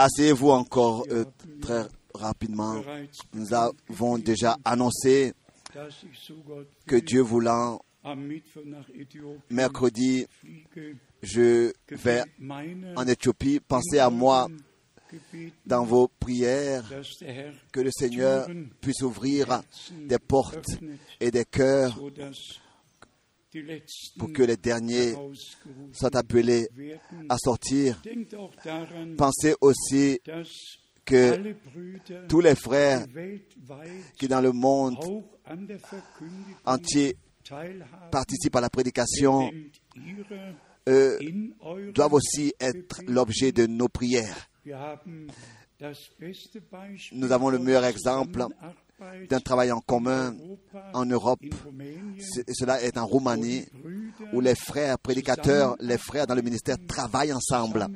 Asseyez-vous encore euh, très rapidement. Nous avons déjà annoncé que Dieu voulant, mercredi, je vais en Éthiopie. Pensez à moi dans vos prières, que le Seigneur puisse ouvrir des portes et des cœurs pour que les derniers soient appelés à sortir. Pensez aussi que tous les frères qui dans le monde entier participent à la prédication doivent aussi être l'objet de nos prières. Nous avons le meilleur exemple d'un travail en commun en Europe. Cela est en Roumanie, où les frères prédicateurs, les frères dans le ministère travaillent ensemble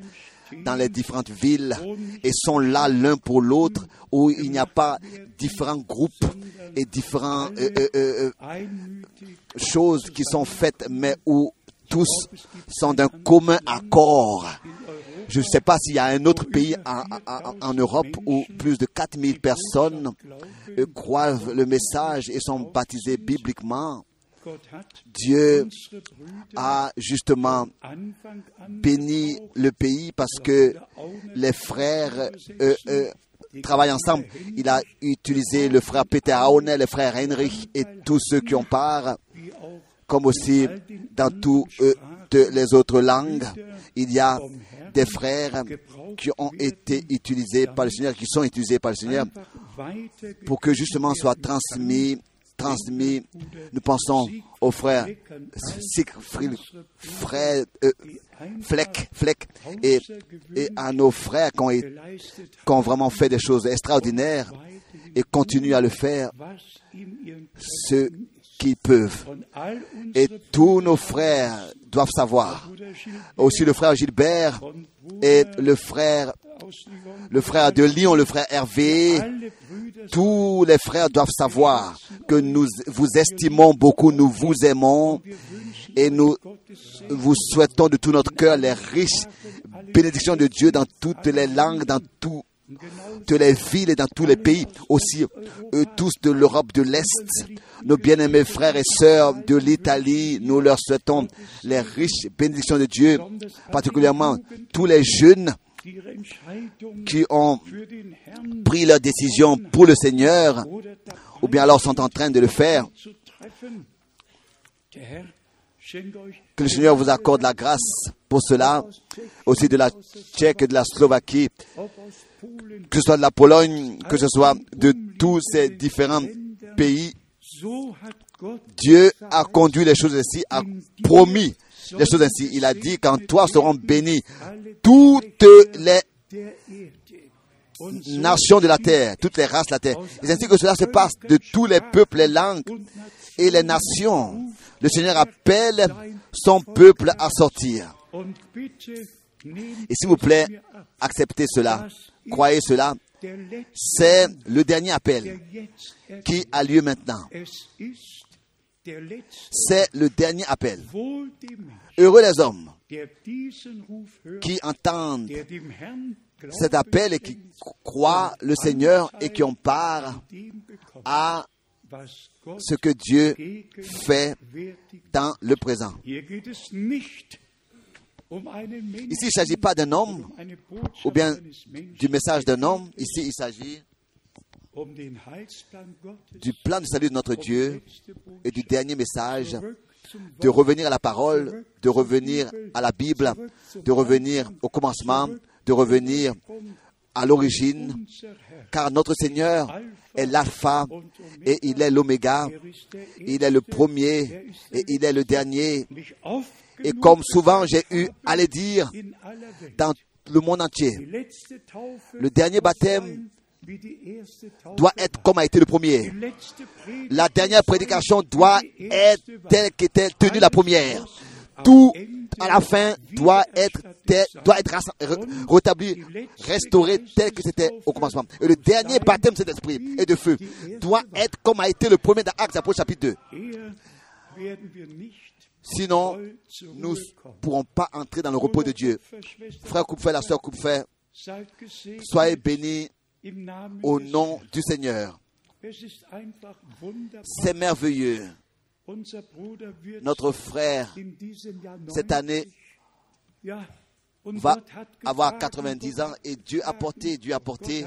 dans les différentes villes et sont là l'un pour l'autre, où il n'y a pas différents groupes et différentes euh, euh, euh, choses qui sont faites, mais où tous sont d'un commun accord. Je ne sais pas s'il y a un autre pays en, Europe où plus de 4000 personnes euh, croient le message et sont baptisées bibliquement. Dieu a justement béni le pays parce que les frères euh, euh, travaillent ensemble. Il a utilisé le frère Peter Aone, le frère Heinrich et tous ceux qui ont part, comme aussi dans toutes les autres langues. Il y a des frères qui ont été utilisés par le Seigneur, qui sont utilisés par le Seigneur pour que justement soit transmis, transmis. Nous pensons aux frères frère euh, Fleck, Fleck et, à nos frères qui ont, qui ont vraiment fait des choses extraordinaires et continuent à le faire ce qu'ils peuvent. Et tous nos frères doivent savoir. Aussi le frère Gilbert et le frère, le frère de Lyon, le frère Hervé. Tous les frères doivent savoir que nous vous estimons beaucoup, nous vous aimons et nous vous souhaitons de tout notre cœur les riches bénédictions de Dieu dans toutes les langues, dans tout- toutes les villes et dans tous les pays, aussi eux tous de l'Europe de l'Est, nos bien-aimés frères et sœurs de l'Italie, nous leur souhaitons les riches bénédictions de Dieu, particulièrement tous les jeunes qui ont pris leur décision pour le Seigneur, ou bien alors sont en train de le faire. Que le Seigneur vous accorde la grâce pour cela, aussi de la Tchèque et de la Slovaquie, que ce soit de la Pologne, que ce soit de tous ces différents pays. Dieu a conduit les choses ainsi, a promis les choses ainsi. Il a dit qu'en toi seront bénies toutes les nations de la terre, toutes les races de la terre. Ainsi que cela se passe de tous les peuples, les langues et les nations. Le Seigneur appelle son peuple à sortir. Et s'il vous plaît, acceptez cela, croyez cela. C'est le dernier der appel qui a lieu maintenant. C'est le dernier appel. Heureux les hommes qui entendent cet appel et qui croient le Seigneur et qui ont part à ce que Dieu fait dans le présent. Ici, il ne s'agit pas d'un homme um ou bien du message d'un homme. Ici, il s'agit um du plan de salut de notre um die Dieu et du dernier message de revenir à la parole, de revenir à la Bible, de revenir au commencement, de revenir à l'origine, car notre Seigneur est l'alpha et il est l'oméga, er il est le premier et il est le dernier. Et comme souvent j'ai eu à le dire dans le monde entier, le dernier baptême doit être comme a été le premier. La dernière prédication doit être telle qu'était tenue la première. Tout à la fin doit être, tel- doit être rétabli, restauré tel que c'était au commencement. Et le dernier baptême de cet esprit et de feu doit être comme a été le premier dans Actes chapitre 2. Sinon, nous ne pourrons pas entrer dans le repos de Dieu. Frère Coupfer, la sœur Coupfer, soyez bénis au nom du Seigneur. C'est merveilleux. Notre frère, cette année, 90, ja, und va avoir getragen, 90 Gott ans et Dieu a porté, Dieu a porté.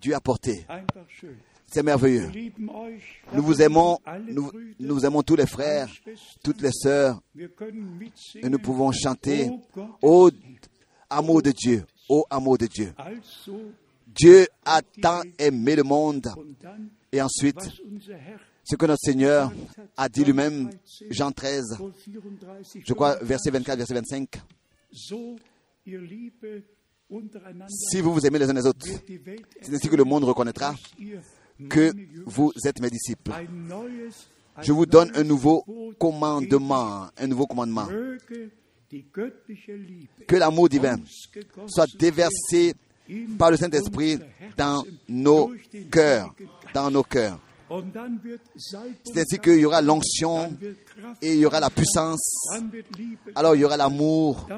Dieu a porté. C'est merveilleux. Nous vous aimons, nous, nous aimons tous les frères, toutes les sœurs, et nous pouvons chanter Ô amour de Dieu, ô amour de Dieu. Dieu a tant aimé le monde. Et ensuite, ce que notre Seigneur a dit lui-même, Jean 13, vor 34 je crois, verset 24, verset 25. So, ihr Liebe untereinander Si vous vous aimez les uns les autres, c'est ainsi que le monde reconnaîtra que vous êtes mes disciples. Je vous donne un nouveau commandement, un nouveau commandement. Que l'amour divin soit déversé par le Saint-Esprit dans nos cœurs, dans nos cœurs. C'est ainsi qu'il y aura l'onction et il y aura la puissance. Alors il y aura l'amour.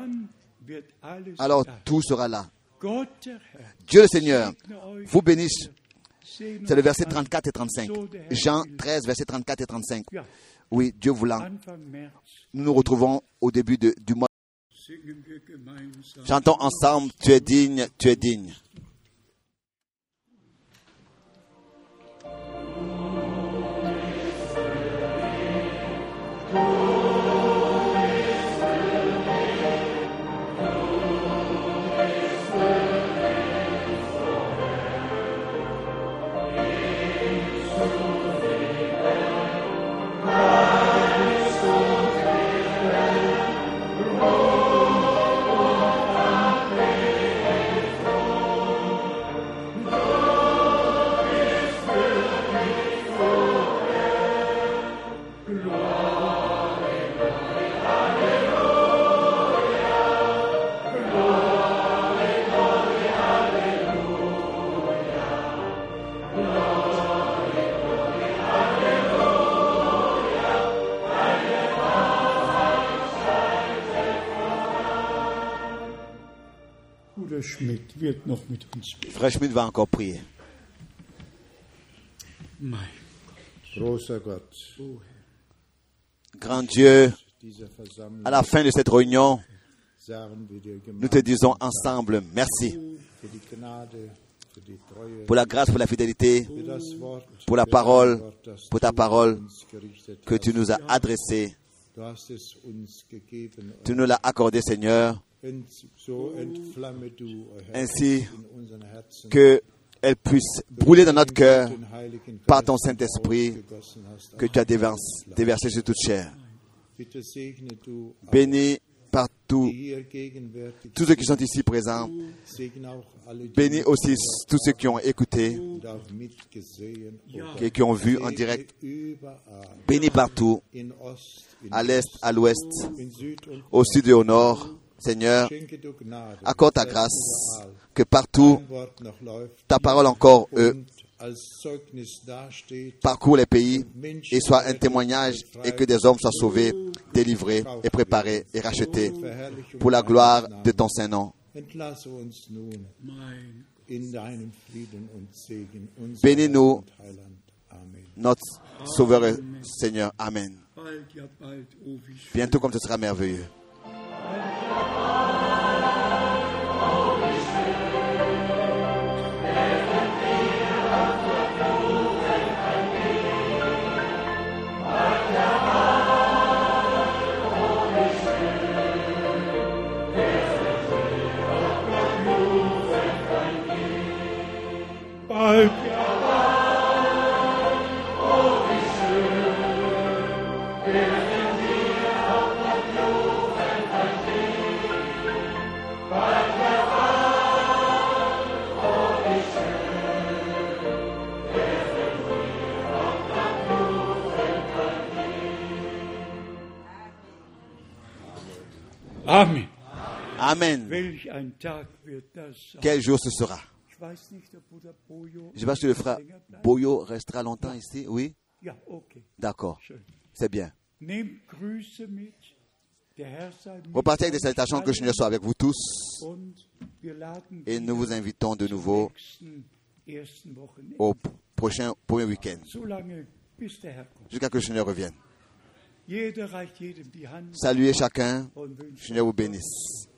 Alors tout sera là. Dieu le Seigneur vous bénisse. C'est le verset an. 34 et 35. Jean 13, verset 34 et 35. Ja, Oui, Dieu voulant, nous nous retrouvons au début de- du mois. Chantons ensemble, tu es digne, tu es digne. Schmidt wird noch mit uns beten. Frère Schmidt va encore prier. Mein Großer Gott, Grand Dieu, à la fin de cette réunion, nous te disons ensemble merci pour la grâce, pour la fidélité, pour la parole, pour ta parole que tu nous as adressée. Tu nous l'as accordé, Seigneur, Ainsi in unseren Herzen que elle puisse brûler dans notre cœur par ton Saint-Esprit que tu as déversé, déversé sur toute chair. Bénis partout tous ceux qui sont ici présents. Bénis aussi tous ceux qui ont écouté, mitgesehen oder qui, ont vu en direct. Bénis partout, à l'est, à l'ouest, au sud et au nord. Seigneur, accorde ta grâce, que partout ta parole encore euh, parcourt les pays et soit un témoignage et que des hommes soient sauvés, délivrés et préparés et rachetés pour la gloire de ton Saint-Nom. Bénis-nous. Notre Sauveur et Seigneur. Amen. oh. Bientôt comme ce sera merveilleux. Thank you. Amen. Quel jour ce sera? Je sais pas si le frère. Boyo restera longtemps ici. Oui? D'accord. C'est bien. Repartez avec des salutations que le Seigneur soit avec vous tous. Et nous vous invitons de nouveau au prochain week-end, jusqu'à que le Seigneur revienne. Saluez chacun. Seigneur vous bénisse.